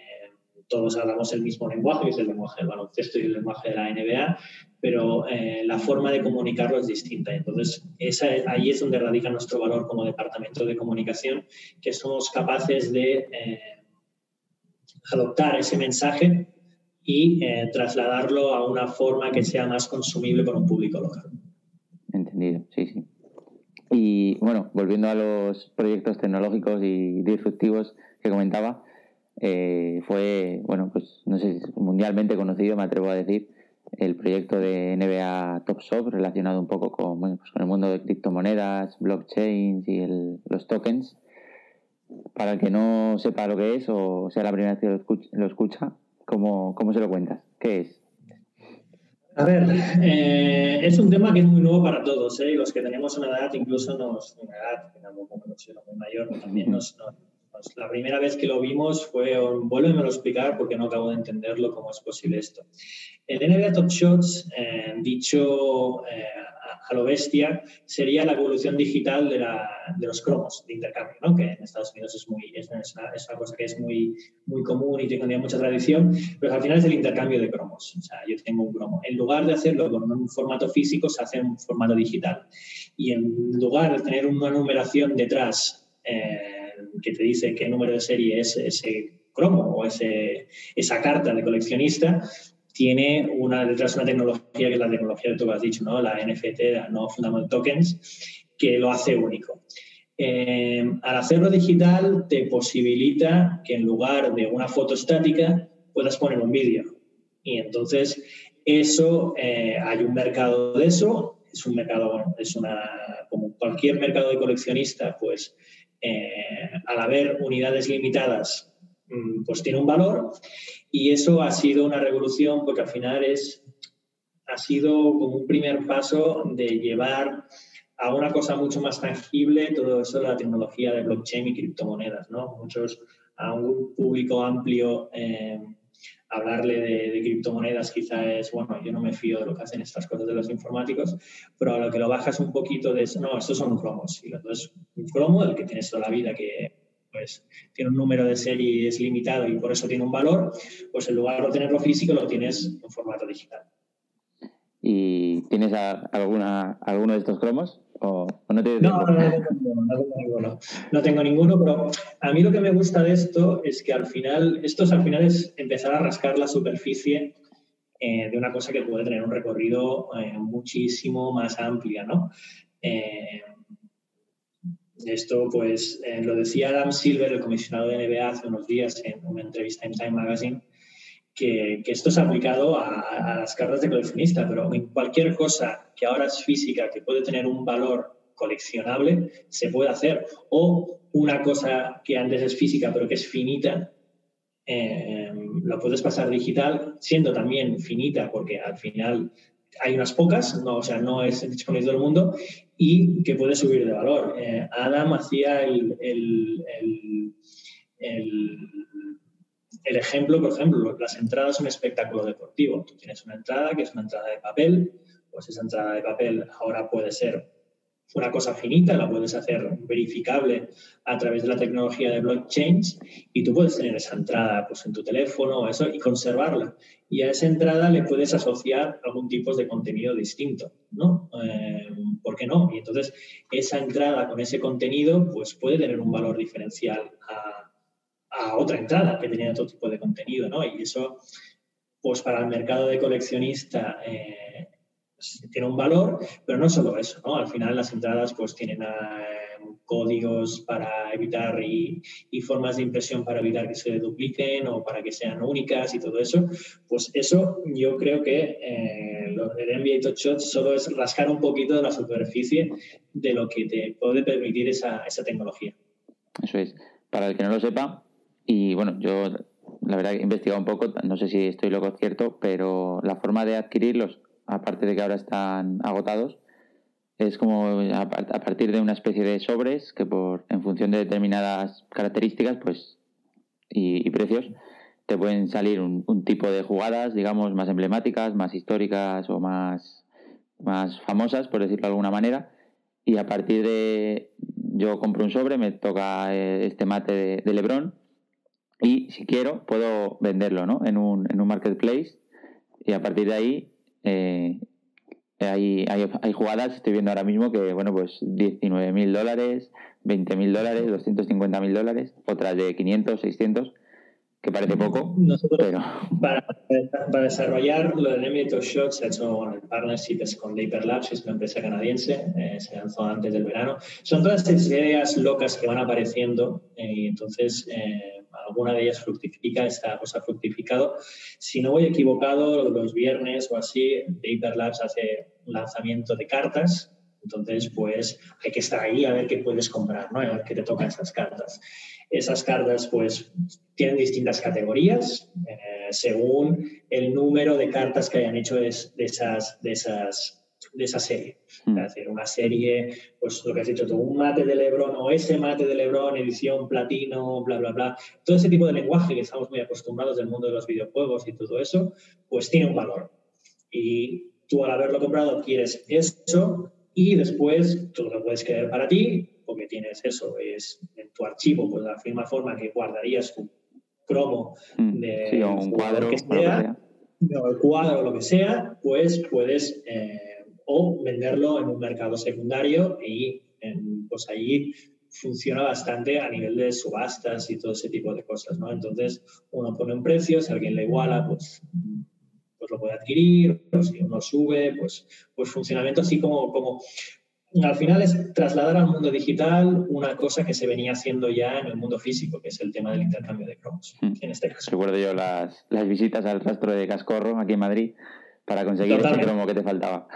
todos hablamos el mismo lenguaje, que es el lenguaje del baloncesto y el lenguaje de la NBA, pero eh, la forma de comunicarlo es distinta. Entonces, ahí es donde radica nuestro valor como departamento de comunicación, que somos capaces de eh, adoptar ese mensaje y eh, trasladarlo a una forma que sea más consumible por un público local. Entendido, sí, sí. Y bueno, volviendo a los proyectos tecnológicos y disruptivos que comentaba, eh, fue, bueno, pues no sé, mundialmente conocido, me atrevo a decir, el proyecto de NBA Top Shop relacionado un poco con, pues con el mundo de criptomonedas, blockchains y los tokens. Para el que no sepa lo que es o sea la primera vez que lo escucha, lo escucha ¿cómo, ¿cómo, se lo cuentas? ¿Qué es? A ver, eh, es un tema que es muy nuevo para todos. ¿eh? Los que tenemos una edad, incluso nos, una edad, que tampoco muy mayor, también nos pues la primera vez que lo vimos fue, vuélveme a explicar porque no acabo de entenderlo, cómo es posible esto. El NBA Top Shots, eh, dicho eh, a lo bestia, sería la evolución digital de, los cromos de intercambio, ¿no? que en Estados Unidos es, muy, es, una, cosa que es muy, muy común y tiene mucha tradición, pero al final es el intercambio de cromos. O sea, yo tengo un cromo. En lugar de hacerlo con un formato físico, se hace en un formato digital. Y en lugar de tener una numeración detrás, eh, que te dice qué número de serie es ese cromo o ese, esa carta de coleccionista, tiene una, detrás una tecnología que es la tecnología que tú has dicho, ¿no? la NFT, la No Fundamental Tokens, que lo hace único. Eh, al hacerlo digital te posibilita que en lugar de una foto estática puedas poner un vídeo. Y entonces eso, eh, hay un mercado de eso, es un mercado, es una, como cualquier mercado de coleccionista, pues eh, al haber unidades limitadas, mm, pues tiene un valor y eso ha sido una revolución porque al final es, ha sido como un primer paso de llevar a una cosa mucho más tangible todo eso de la tecnología de blockchain y criptomonedas, ¿no? Muchos, a un público amplio eh, hablarle de, criptomonedas quizá es, bueno, yo no me fío de lo que hacen estas cosas de los informáticos, pero a lo que lo bajas un poquito de eso, no, estos son cromos. Y entonces, un cromo, el que tienes toda la vida, que pues tiene un número de series limitado y por eso tiene un valor, pues en lugar de tenerlo físico lo tienes en formato digital. ¿Y tienes alguna, alguno de estos cromos? ¿O, no, no, no, no, tengo ninguno, no, tengo ninguno. pero a mí lo que me gusta de esto es que al final, esto es, al final es empezar a rascar la superficie eh, de una cosa que puede tener un recorrido eh, muchísimo más amplia, ¿no? Eh, esto, pues, lo decía Adam Silver, el comisionado de NBA, hace unos días en una entrevista en Time Magazine, que, esto es aplicado a, las cartas de coleccionista, pero en cualquier cosa que ahora es física, que puede tener un valor coleccionable, se puede hacer. O una cosa que antes es física, pero que es finita, eh, lo puedes pasar digital, siendo también finita, porque al final hay unas pocas, no, o sea, no es disponible todo el mundo, y que puede subir de valor. Eh, Adam hacía el, el, el el ejemplo, por ejemplo, las entradas a un espectáculo deportivo. Tú tienes una entrada que es una entrada de papel, pues esa entrada de papel ahora puede ser una cosa finita, la puedes hacer verificable a través de la tecnología de blockchain y tú puedes tener esa entrada pues, en tu teléfono o eso y conservarla. Y a esa entrada le puedes asociar algún tipo de contenido distinto, ¿no? Eh, ¿Por qué no? Y entonces esa entrada con ese contenido pues puede tener un valor diferencial a otra entrada que tenía otro tipo de contenido, ¿no? Y eso, pues para el mercado de coleccionista eh, tiene un valor, pero no solo eso, ¿no? Al final las entradas pues tienen eh, códigos para evitar y, formas de impresión para evitar que se dupliquen o para que sean únicas y todo eso, pues eso yo creo que eh, lo NBA Top Shots solo es rascar un poquito de la superficie de lo que te puede permitir esa, esa tecnología. Eso es. Para el que no lo sepa, y bueno, yo la verdad he investigado un poco, no sé si estoy loco cierto, pero la forma de adquirirlos, aparte de que ahora están agotados, es como a, partir de una especie de sobres que por en función de determinadas características pues y, precios te pueden salir un, tipo de jugadas digamos más emblemáticas más históricas o más más famosas por decirlo de alguna manera y a partir de yo compro un sobre me toca eh, este mate de, de Lebron y si quiero puedo venderlo ¿no? en, un, en un marketplace y a partir de ahí eh, hay, hay, hay, jugadas, estoy viendo ahora mismo que, bueno, pues 19 mil dólares, 20 mil dólares, 250 mil dólares, otras de 500, 600, que parece poco, pero... Para, para, desarrollar lo del Emirates Shot se ha hecho bueno, el partnership con Daper Labs, que es una empresa canadiense, eh, se lanzó antes del verano. Son todas esas ideas locas que van apareciendo eh, y entonces... Eh, alguna de ellas fructifica, esta cosa ha fructificado. Si no voy equivocado, los viernes o así, Paper Labs hace un lanzamiento de cartas, entonces pues hay que estar ahí a ver qué puedes comprar, ¿no? A ver qué te tocan esas cartas. Esas cartas pues tienen distintas categorías eh, según el número de cartas que hayan hecho de, esas, de esas de esa serie. Mm. Es decir, una serie, pues lo que has dicho tú, un mate de Lebron o ese mate de Lebron, edición platino, bla, bla, bla. Todo ese tipo de lenguaje que estamos muy acostumbrados del mundo de los videojuegos y todo eso, pues tiene un valor. Y tú al haberlo comprado quieres eso y después tú lo puedes querer para ti porque tienes eso, es en tu archivo, pues la misma forma que guardarías tu cromo mm. de un cuadro, sea, o el cuadro o lo que sea, pues puedes eh, o venderlo en un mercado secundario y pues ahí funciona bastante a nivel de subastas y todo ese tipo de cosas, ¿no? Entonces uno pone un precio, si alguien le iguala, pues, pues lo puede adquirir, o si uno sube, pues, pues funcionamiento así como, como al final es trasladar al mundo digital una cosa que se venía haciendo ya en el mundo físico, que es el tema del intercambio de cromos, hmm. en este caso. Recuerdo yo las, las visitas al rastro de Cascorro aquí en Madrid para conseguir ese cromo que te faltaba.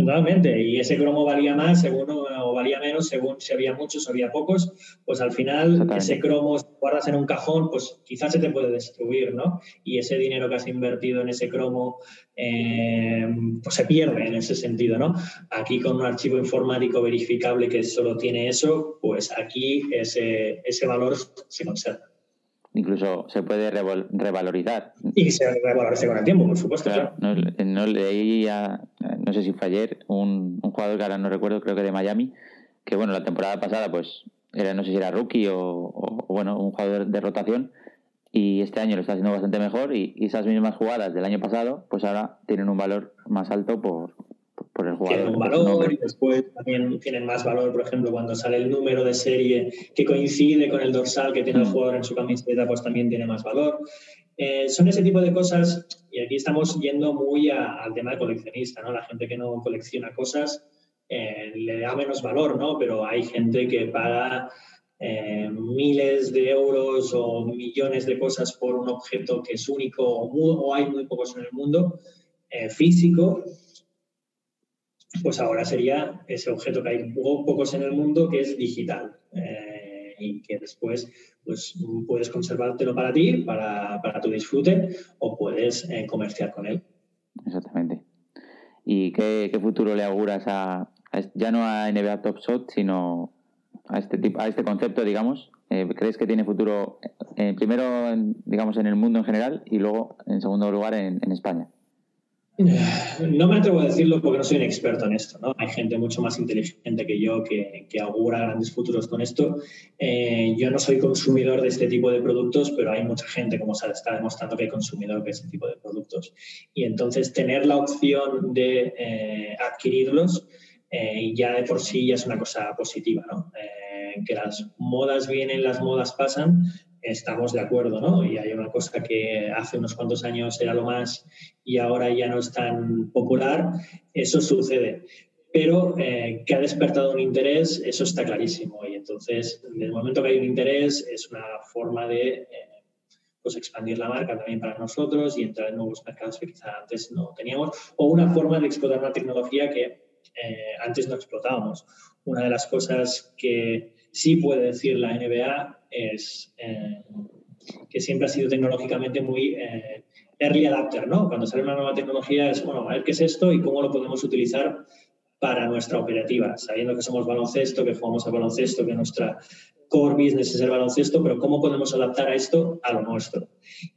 Totalmente, y ese cromo valía más según, o valía menos según si había muchos o había pocos, pues al final ese cromo, si guardas en un cajón, pues quizás se te puede destruir, ¿no? Y ese dinero que has invertido en ese cromo, eh, pues se pierde en ese sentido, ¿no? Aquí con un archivo informático verificable que solo tiene eso, pues aquí ese, ese valor se conserva incluso se puede revalorizar. Y se revaloriza con el tiempo, por supuesto. no, leí, no sé si fue ayer, un, jugador que ahora no recuerdo, creo que de Miami, que bueno, la temporada pasada pues era, no sé si era rookie o, bueno, un jugador de rotación, y este año lo está haciendo bastante mejor y, esas mismas jugadas del año pasado pues ahora tienen un valor más alto por, por el jugador. Tienen un valor y después también tienen más valor, por ejemplo, cuando sale el número de serie que coincide con el dorsal que tiene el mm. jugador en su camiseta, pues también tiene más valor. Eh, son ese tipo de cosas, y aquí estamos yendo muy al tema de coleccionista, ¿no? La gente que no colecciona cosas eh, le da menos valor, ¿no? Pero hay gente que paga eh, miles de euros o millones de cosas por un objeto que es único o, hay muy pocos en el mundo eh, físico, pues ahora sería ese objeto que hay pocos en el mundo que es digital eh, y que después pues, puedes conservártelo para ti, para, para tu disfrute o puedes comerciar con él. Exactamente. ¿Y qué, futuro le auguras a, ya no a NBA Top Shot, sino a este, tipo, a este concepto, digamos? Eh, ¿Crees que tiene futuro eh, primero, en, digamos, en el mundo en general y luego, en segundo lugar, en España? No me atrevo a decirlo porque no soy un experto en esto. ¿no? Hay gente mucho más inteligente que yo que, augura grandes futuros con esto. Eh, yo no soy consumidor de este tipo de productos, pero hay mucha gente, como se está demostrando, que hay consumidor de este tipo de productos. Y entonces tener la opción de eh, adquirirlos eh, ya de por sí ya es una cosa positiva. ¿no? que las modas vienen, las modas pasan, estamos de acuerdo, ¿no? Y hay una cosa que hace unos cuantos años era lo más y ahora ya no es tan popular, eso sucede. Pero eh, que ha despertado un interés, eso está clarísimo. Y entonces, en el momento que hay un interés, es una forma de eh, pues expandir la marca también para nosotros y entrar en nuevos mercados que quizá antes no teníamos, o una forma de explotar una tecnología que eh, antes no explotábamos. Una de las cosas que sí puede decir la NBA es eh, que siempre ha sido tecnológicamente muy eh, early adapter, ¿no? Cuando sale una nueva tecnología es, bueno, a ver qué es esto y cómo lo podemos utilizar para nuestra operativa, sabiendo que somos baloncesto, que jugamos al baloncesto, que nuestra core business es el baloncesto, pero cómo podemos adaptar a esto a lo nuestro.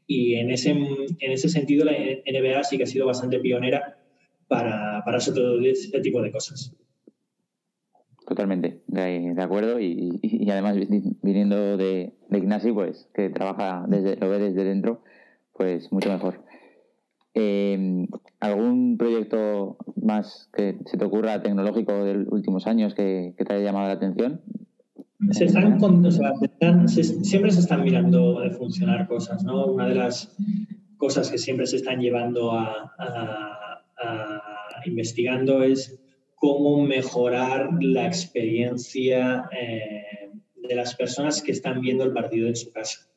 Y en ese, en ese sentido la NBA sí que ha sido bastante pionera para, para ese tipo de cosas. Totalmente, de, acuerdo. Y, además, viniendo de, de Ignasi, pues que trabaja desde, lo ve desde dentro, pues mucho mejor. Eh, ¿Algún proyecto más que se te ocurra tecnológico de los últimos años que, te haya llamado la atención? Se están, siempre se están mirando de funcionar cosas, ¿no? Una de las cosas que siempre se están llevando a, a investigando es cómo mejorar la experiencia eh, de las personas que están viendo el partido en su casa.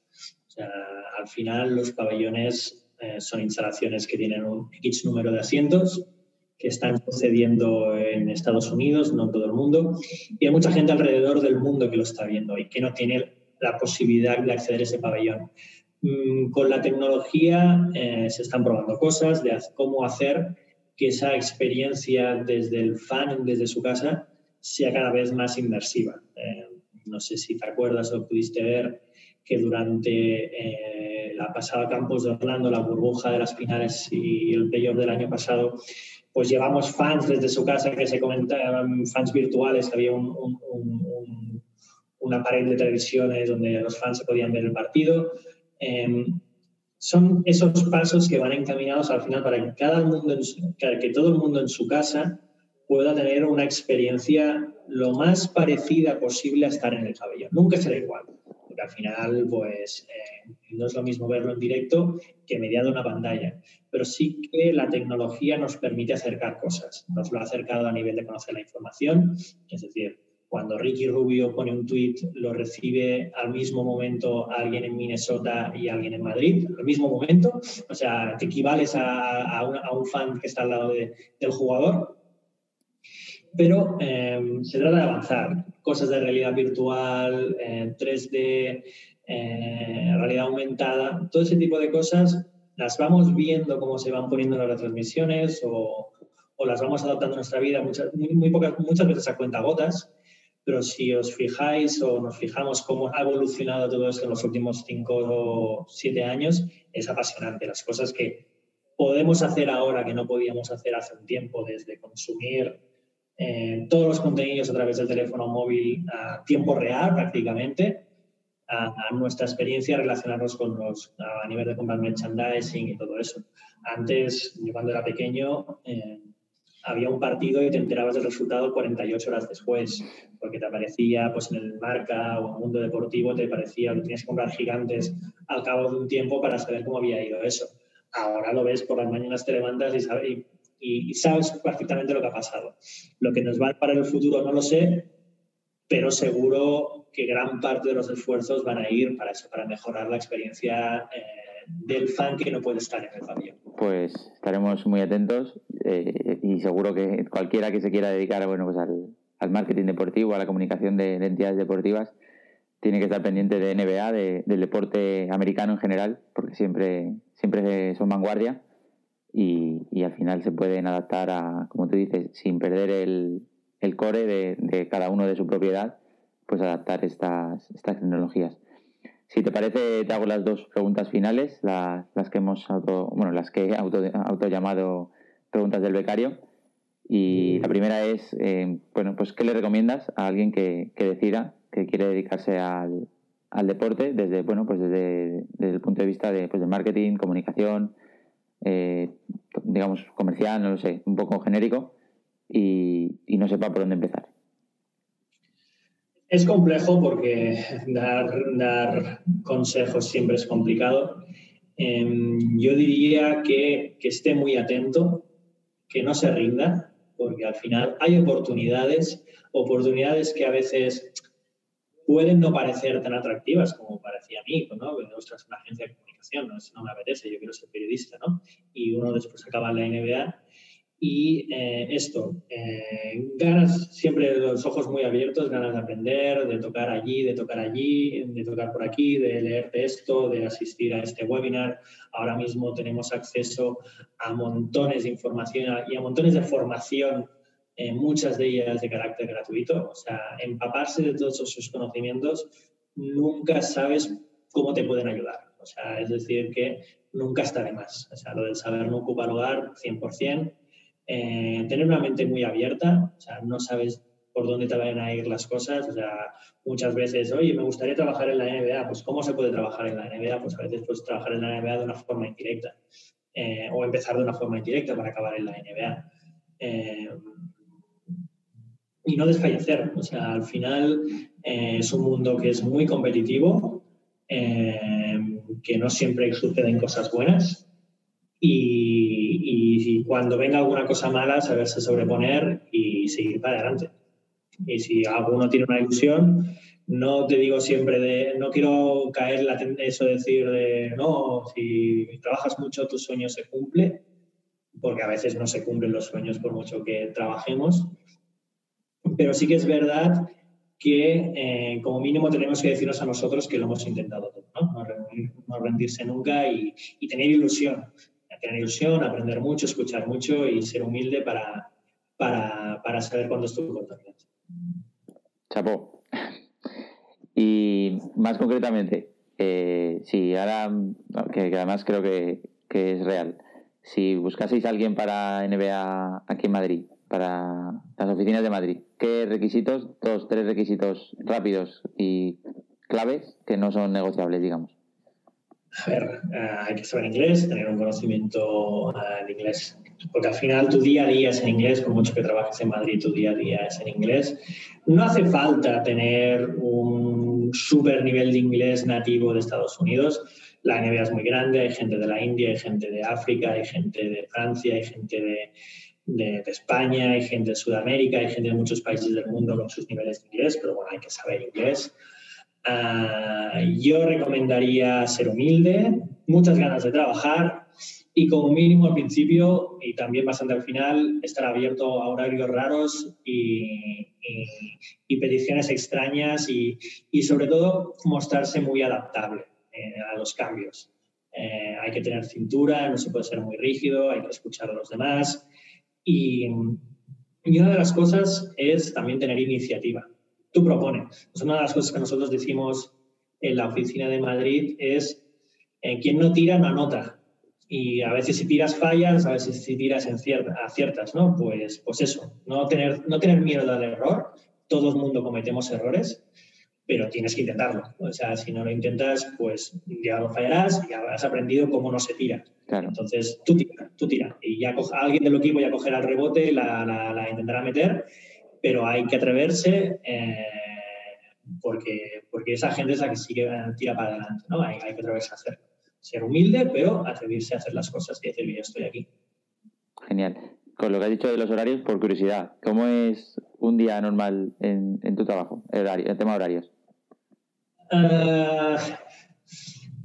al final los pabellones eh, son instalaciones que tienen un X número de asientos que están sucediendo en Estados Unidos, no en todo el mundo, y hay mucha gente alrededor del mundo que lo está viendo y que no tiene la posibilidad de acceder a ese pabellón. Mm, con la tecnología eh, se están probando cosas de cómo hacer que esa experiencia desde el fan, desde su casa, sea cada vez más inmersiva. Eh, no sé si te acuerdas o pudiste ver que durante eh, la pasada Campus de Orlando, la burbuja de las finales y el playoff del año pasado, pues llevamos fans desde su casa que se comentaban, fans virtuales, había una pared de televisiones donde los fans se podían ver el partido. Em, son esos pasos que van encaminados al final para que, cada mundo que todo el mundo en su casa pueda tener una experiencia lo más parecida posible a estar en el pabellón. Nunca será igual, porque al final pues, eh, no es lo mismo verlo en directo que mediado una pantalla, pero sí que la tecnología nos permite acercar cosas. Nos lo ha acercado a nivel de conocer la información, es decir, cuando Ricky Rubio pone un tweet, lo recibe al mismo momento alguien en Minnesota y alguien en Madrid, al mismo momento. O sea, te equivales a, un fan que está al lado del jugador. Pero eh, se trata de avanzar. Cosas de realidad virtual, 3D, eh, eh, realidad aumentada, todo ese tipo de cosas las vamos viendo cómo se van poniendo en las retransmisiones o, o las vamos adaptando a nuestra vida muchas, muy, pocas, muchas veces a cuenta gotas pero si os fijáis o nos fijamos cómo ha evolucionado todo esto en los últimos cinco o siete años, es apasionante. Las cosas que podemos hacer ahora que no podíamos hacer hace un tiempo, desde consumir eh, todos los contenidos a través del teléfono móvil a tiempo real prácticamente, a, nuestra experiencia relacionarnos con los, a nivel de comprar merchandising y todo eso. Antes, yo cuando era pequeño, eh, había un partido y te enterabas del resultado 48 horas después, porque te aparecía pues, en el marca o en el mundo deportivo, te parecía que tenías que comprar gigantes al cabo de un tiempo para saber cómo había ido eso. Ahora lo ves por las mañanas, te levantas y sabes, y, sabes perfectamente lo que ha pasado. Lo que nos va para el futuro no lo sé, pero seguro que gran parte de los esfuerzos van a ir para eso, para mejorar la experiencia eh, del fan que no puede estar en el pabellón. Pues estaremos muy atentos eh, y seguro que cualquiera que se quiera dedicar bueno, pues al, al marketing deportivo, a la comunicación de, entidades deportivas, tiene que estar pendiente de NBA, del deporte americano en general, porque siempre, siempre son vanguardia y, y, al final se pueden adaptar a, como tú dices, sin perder el, el core de, de, cada uno de su propiedad, pues adaptar estas, estas tecnologías. Si te parece, te hago las dos preguntas finales, las, las que hemos auto, bueno, las que he auto, auto llamado preguntas del becario. Y la primera es, eh, bueno, pues ¿qué le recomiendas a alguien que, que decida que quiere dedicarse al, al, deporte desde, bueno, pues desde, desde, el punto de vista de, pues de marketing, comunicación, eh, digamos comercial, no lo sé, un poco genérico y, y no sepa por dónde empezar? Es complejo porque dar, dar consejos siempre es complicado. Eh, yo diría que, que esté muy atento, que no se rinda, porque al final hay oportunidades, oportunidades que a veces pueden no parecer tan atractivas como parecía a mí, ¿no? Ostras, una agencia de comunicación, ¿no? no me apetece, yo quiero ser periodista, ¿no? Y uno después acaba en la NBA y eh, esto, eh, ganas siempre los ojos muy abiertos, ganas de aprender, de tocar allí, de tocar allí, de tocar por aquí, de leerte esto, de asistir a este webinar. Ahora mismo tenemos acceso a montones de información y a montones de formación, eh, muchas de ellas de carácter gratuito. O sea, empaparse de todos esos conocimientos, nunca sabes cómo te pueden ayudar. O sea, es decir, que nunca está de más. O sea, lo del saber no ocupa lugar 100%. Eh, tener una mente muy abierta, o sea, no sabes por dónde te van a ir las cosas, o sea, muchas veces, oye, me gustaría trabajar en la NBA, pues ¿cómo se puede trabajar en la NBA? Pues a veces puedes trabajar en la NBA de una forma indirecta, eh, o empezar de una forma indirecta para acabar en la NBA. Eh, y no desfallecer, o sea, al final es un mundo que es muy competitivo, que no siempre suceden cosas buenas, y, cuando venga alguna cosa mala, saberse sobreponer y seguir para adelante. Y si alguno tiene una ilusión, no te digo siempre de, no quiero caer en eso de decir de, no, si trabajas mucho, tu sueño se cumple, porque a veces no se cumplen los sueños por mucho que trabajemos. Pero sí que es verdad que eh, como mínimo tenemos que decirnos a nosotros que lo hemos intentado todo, ¿no? No, rendirse nunca y, y, tener ilusión tener ilusión, aprender mucho, escuchar mucho y ser humilde para, para, para saber cuándo es tu oportunidad. Chapo. Y más concretamente, eh, si ahora, que, además creo que, que, es real, si buscaseis a alguien para NBA aquí en Madrid, para las oficinas de Madrid, ¿qué requisitos, dos, tres requisitos rápidos y claves que no son negociables, digamos? A ver, eh, hay que saber inglés, tener un conocimiento uh, en inglés, porque al final tu día a día es en inglés, por mucho que trabajes en Madrid, tu día a día es en inglés. No hace falta tener un super nivel de inglés nativo de Estados Unidos. La NBA es muy grande, hay gente de la India, hay gente de África, hay gente de Francia, hay gente de, de, de, España, hay gente de Sudamérica, hay gente de muchos países del mundo con sus niveles de inglés, pero bueno, hay que saber inglés. Uh, yo recomendaría ser humilde, muchas ganas de trabajar y como mínimo al principio y también bastante al final estar abierto a horarios raros y, y, y peticiones extrañas y, y, sobre todo mostrarse muy adaptable eh, a los cambios. Eh, hay que tener cintura, no se puede ser muy rígido, hay que escuchar a los demás y, y una de las cosas es también tener iniciativa tú propones. Pues una de las cosas que nosotros decimos en la oficina de Madrid es eh, quien no tira no anota. Y a veces si tiras fallas, a veces si tiras en aciertas, ¿no? Pues, pues eso, no tener, no tener miedo al error. Todo el mundo cometemos errores, pero tienes que intentarlo. O sea, si no lo intentas, pues ya lo fallarás y has aprendido cómo no se tira. Entonces, tú tira, tú tira. Y ya alguien del equipo ya cogerá el rebote, la, la, la intentará meter pero hay que atreverse eh, porque, porque esa gente es la que sigue tira para adelante, ¿no? Hay, hay que atreverse a hacerlo. Ser humilde, pero atreverse a hacer las cosas y decir, yo estoy aquí. Genial. Con lo que has dicho de los horarios, por curiosidad, ¿cómo es un día normal en, en tu trabajo, el, tema horarios? Ah,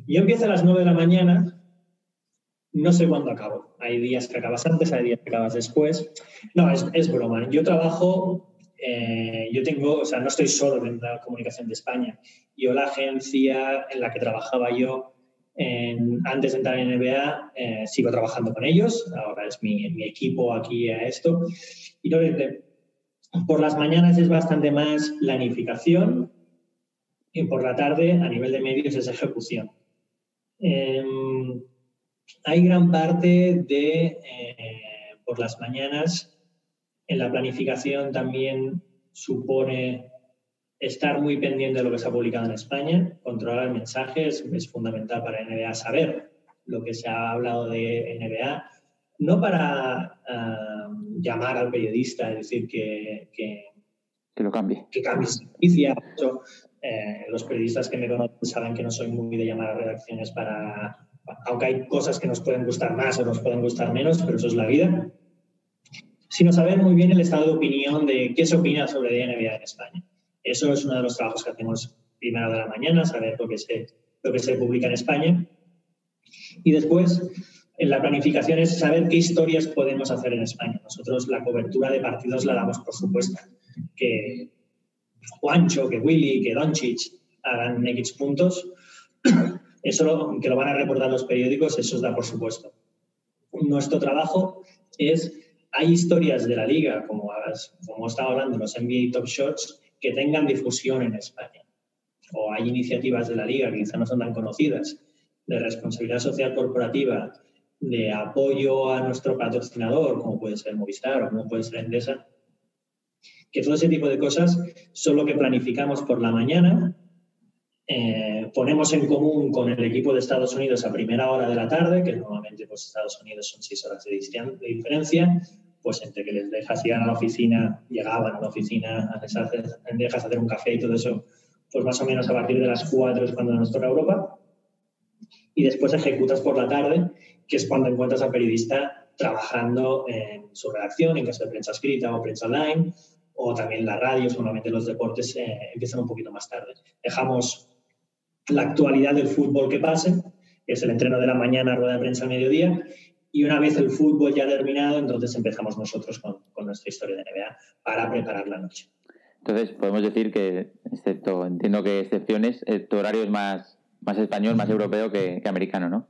yo empiezo a las 9 de la mañana, no sé cuándo acabo. Hay días que acabas antes, hay días que acabas después. No, es, es broma. Yo trabajo, eh, yo tengo, o sea, no estoy solo en la comunicación de España. Yo la agencia en la que trabajaba yo antes de entrar en NBA, eh, sigo trabajando con ellos. Ahora es mi, mi equipo aquí a esto. Y por las mañanas es bastante más planificación y por la tarde a nivel de medios es ejecución. Em, hay gran parte de, eh, por las mañanas, en la planificación también supone estar muy pendiente de lo que se ha publicado en España, controlar mensajes, es fundamental para NBA saber lo que se ha hablado de NBA, no para ah, llamar al periodista y decir que, que, lo cambie. Que cambie noticia. Eh, los periodistas que me conocen saben que no soy muy de llamar a redacciones para, aunque hay cosas que nos pueden gustar más o nos pueden gustar menos, pero eso es la vida, sino saber muy bien el estado de opinión de qué se opina sobre NBA en España. Eso es uno de los trabajos que hacemos primero de la mañana, saber lo que se, lo que se publica en España. Y después, en la planificación es saber qué historias podemos hacer en España. Nosotros la cobertura de partidos la damos por supuesto. Que Juancho, que Willy, que Doncic hagan X puntos, eso que lo van a reportar los periódicos, eso os da por supuesto. Nuestro trabajo es, hay historias de la liga, como, como estaba hablando, los NBA Top Shots, que tengan difusión en España. O hay iniciativas de la liga que quizá no son tan conocidas, de responsabilidad social corporativa, de apoyo a nuestro patrocinador, como puede ser Movistar o como puede ser Endesa, que todo ese tipo de cosas son lo que planificamos por la mañana, eh, ponemos en común con el equipo de Estados Unidos a primera hora de la tarde, que normalmente pues, Estados Unidos son seis horas de, diferencia, pues entre que les dejas ir a la oficina, llegaban a la oficina, les dejas hacer un café y todo eso, pues más o menos a partir de las 4 es cuando nos toca Europa. Y después ejecutas por la tarde, que es cuando encuentras al periodista trabajando en su redacción, en caso de prensa escrita o prensa online, o también la radio, normalmente los deportes eh, empiezan un poquito más tarde. Dejamos la actualidad del fútbol que pase, que es el entreno de la mañana, rueda de prensa al mediodía, y una vez el fútbol ya terminado, entonces empezamos nosotros con, nuestra historia de NBA para preparar la noche. Entonces, podemos decir que, excepto, entiendo que excepciones, eh, tu horario es más, más español, más europeo que, americano, ¿no?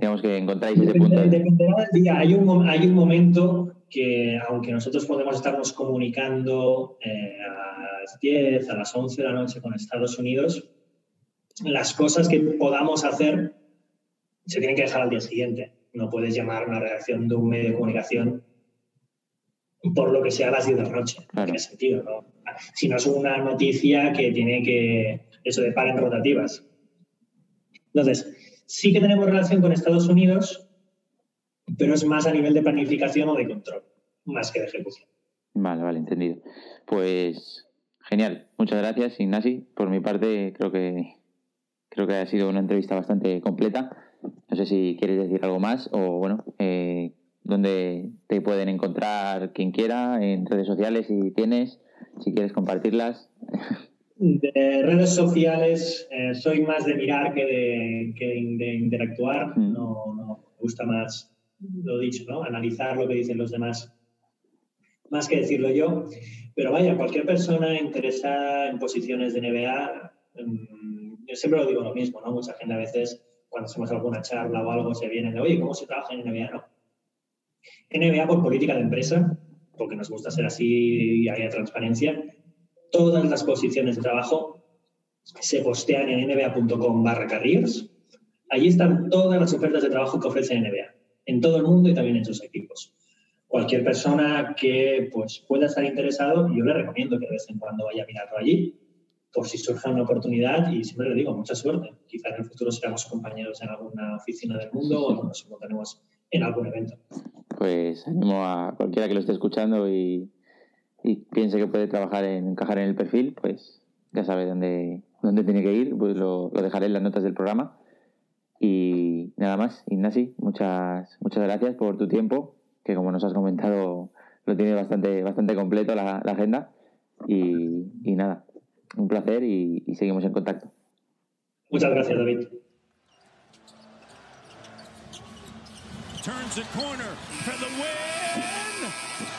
Digamos que encontráis ese punto. Dependerá del día. Hay un, hay un momento que, aunque nosotros podemos estarnos comunicando eh, a las 10, a las 11 de la noche con Estados Unidos, las cosas que podamos hacer se tienen que dejar al día siguiente no puedes llamar a una redacción de un medio de comunicación por lo que sea a las 10 de la noche. No tiene sentido, ¿no? Si no es una noticia que tiene que. Eso de en rotativas. Entonces, sí que tenemos relación con Estados Unidos, pero es más a nivel de planificación o de control, más que de ejecución. Vale, vale, entendido. Pues genial. Muchas gracias, Ignasi. Por mi parte, creo que creo que ha sido una entrevista bastante completa. No sé si quieres decir algo más o, bueno, eh, dónde te pueden encontrar quien quiera, en redes sociales si tienes, si quieres compartirlas. De redes sociales eh, soy más de mirar que de, que de interactuar. Mm. No, no, me gusta más, lo dicho, ¿no? analizar lo que dicen los demás, más que decirlo yo. Pero vaya, cualquier persona interesada en posiciones de NBA, mm, yo siempre lo digo lo mismo, ¿no? Mucha gente a veces cuando hacemos alguna charla o algo, se vienen de, oye, ¿cómo se trabaja en NBA? No. NBA por política de empresa, porque nos gusta ser así y haya transparencia, todas las posiciones de trabajo se postean en nba.com barra careers. Allí están todas las ofertas de trabajo que ofrece NBA, en todo el mundo y también en sus equipos. Cualquier persona que pues, pueda estar interesado, yo le recomiendo que de vez en cuando vaya a mirarlo allí por si surge una oportunidad y siempre le digo, mucha suerte. Quizá en el futuro seremos compañeros en alguna oficina del mundo o nos encontraremos en algún evento. Pues animo a cualquiera que lo esté escuchando y, piense que puede trabajar en encajar en el perfil, pues ya sabe dónde, dónde tiene que ir, pues lo, dejaré en las notas del programa. Y nada más, Ignasi, muchas, muchas gracias por tu tiempo, que como nos has comentado lo tiene bastante, bastante completo la, agenda. y nada, un placer y, y seguimos en contacto. Muchas gracias, David. Turns the corner for the win.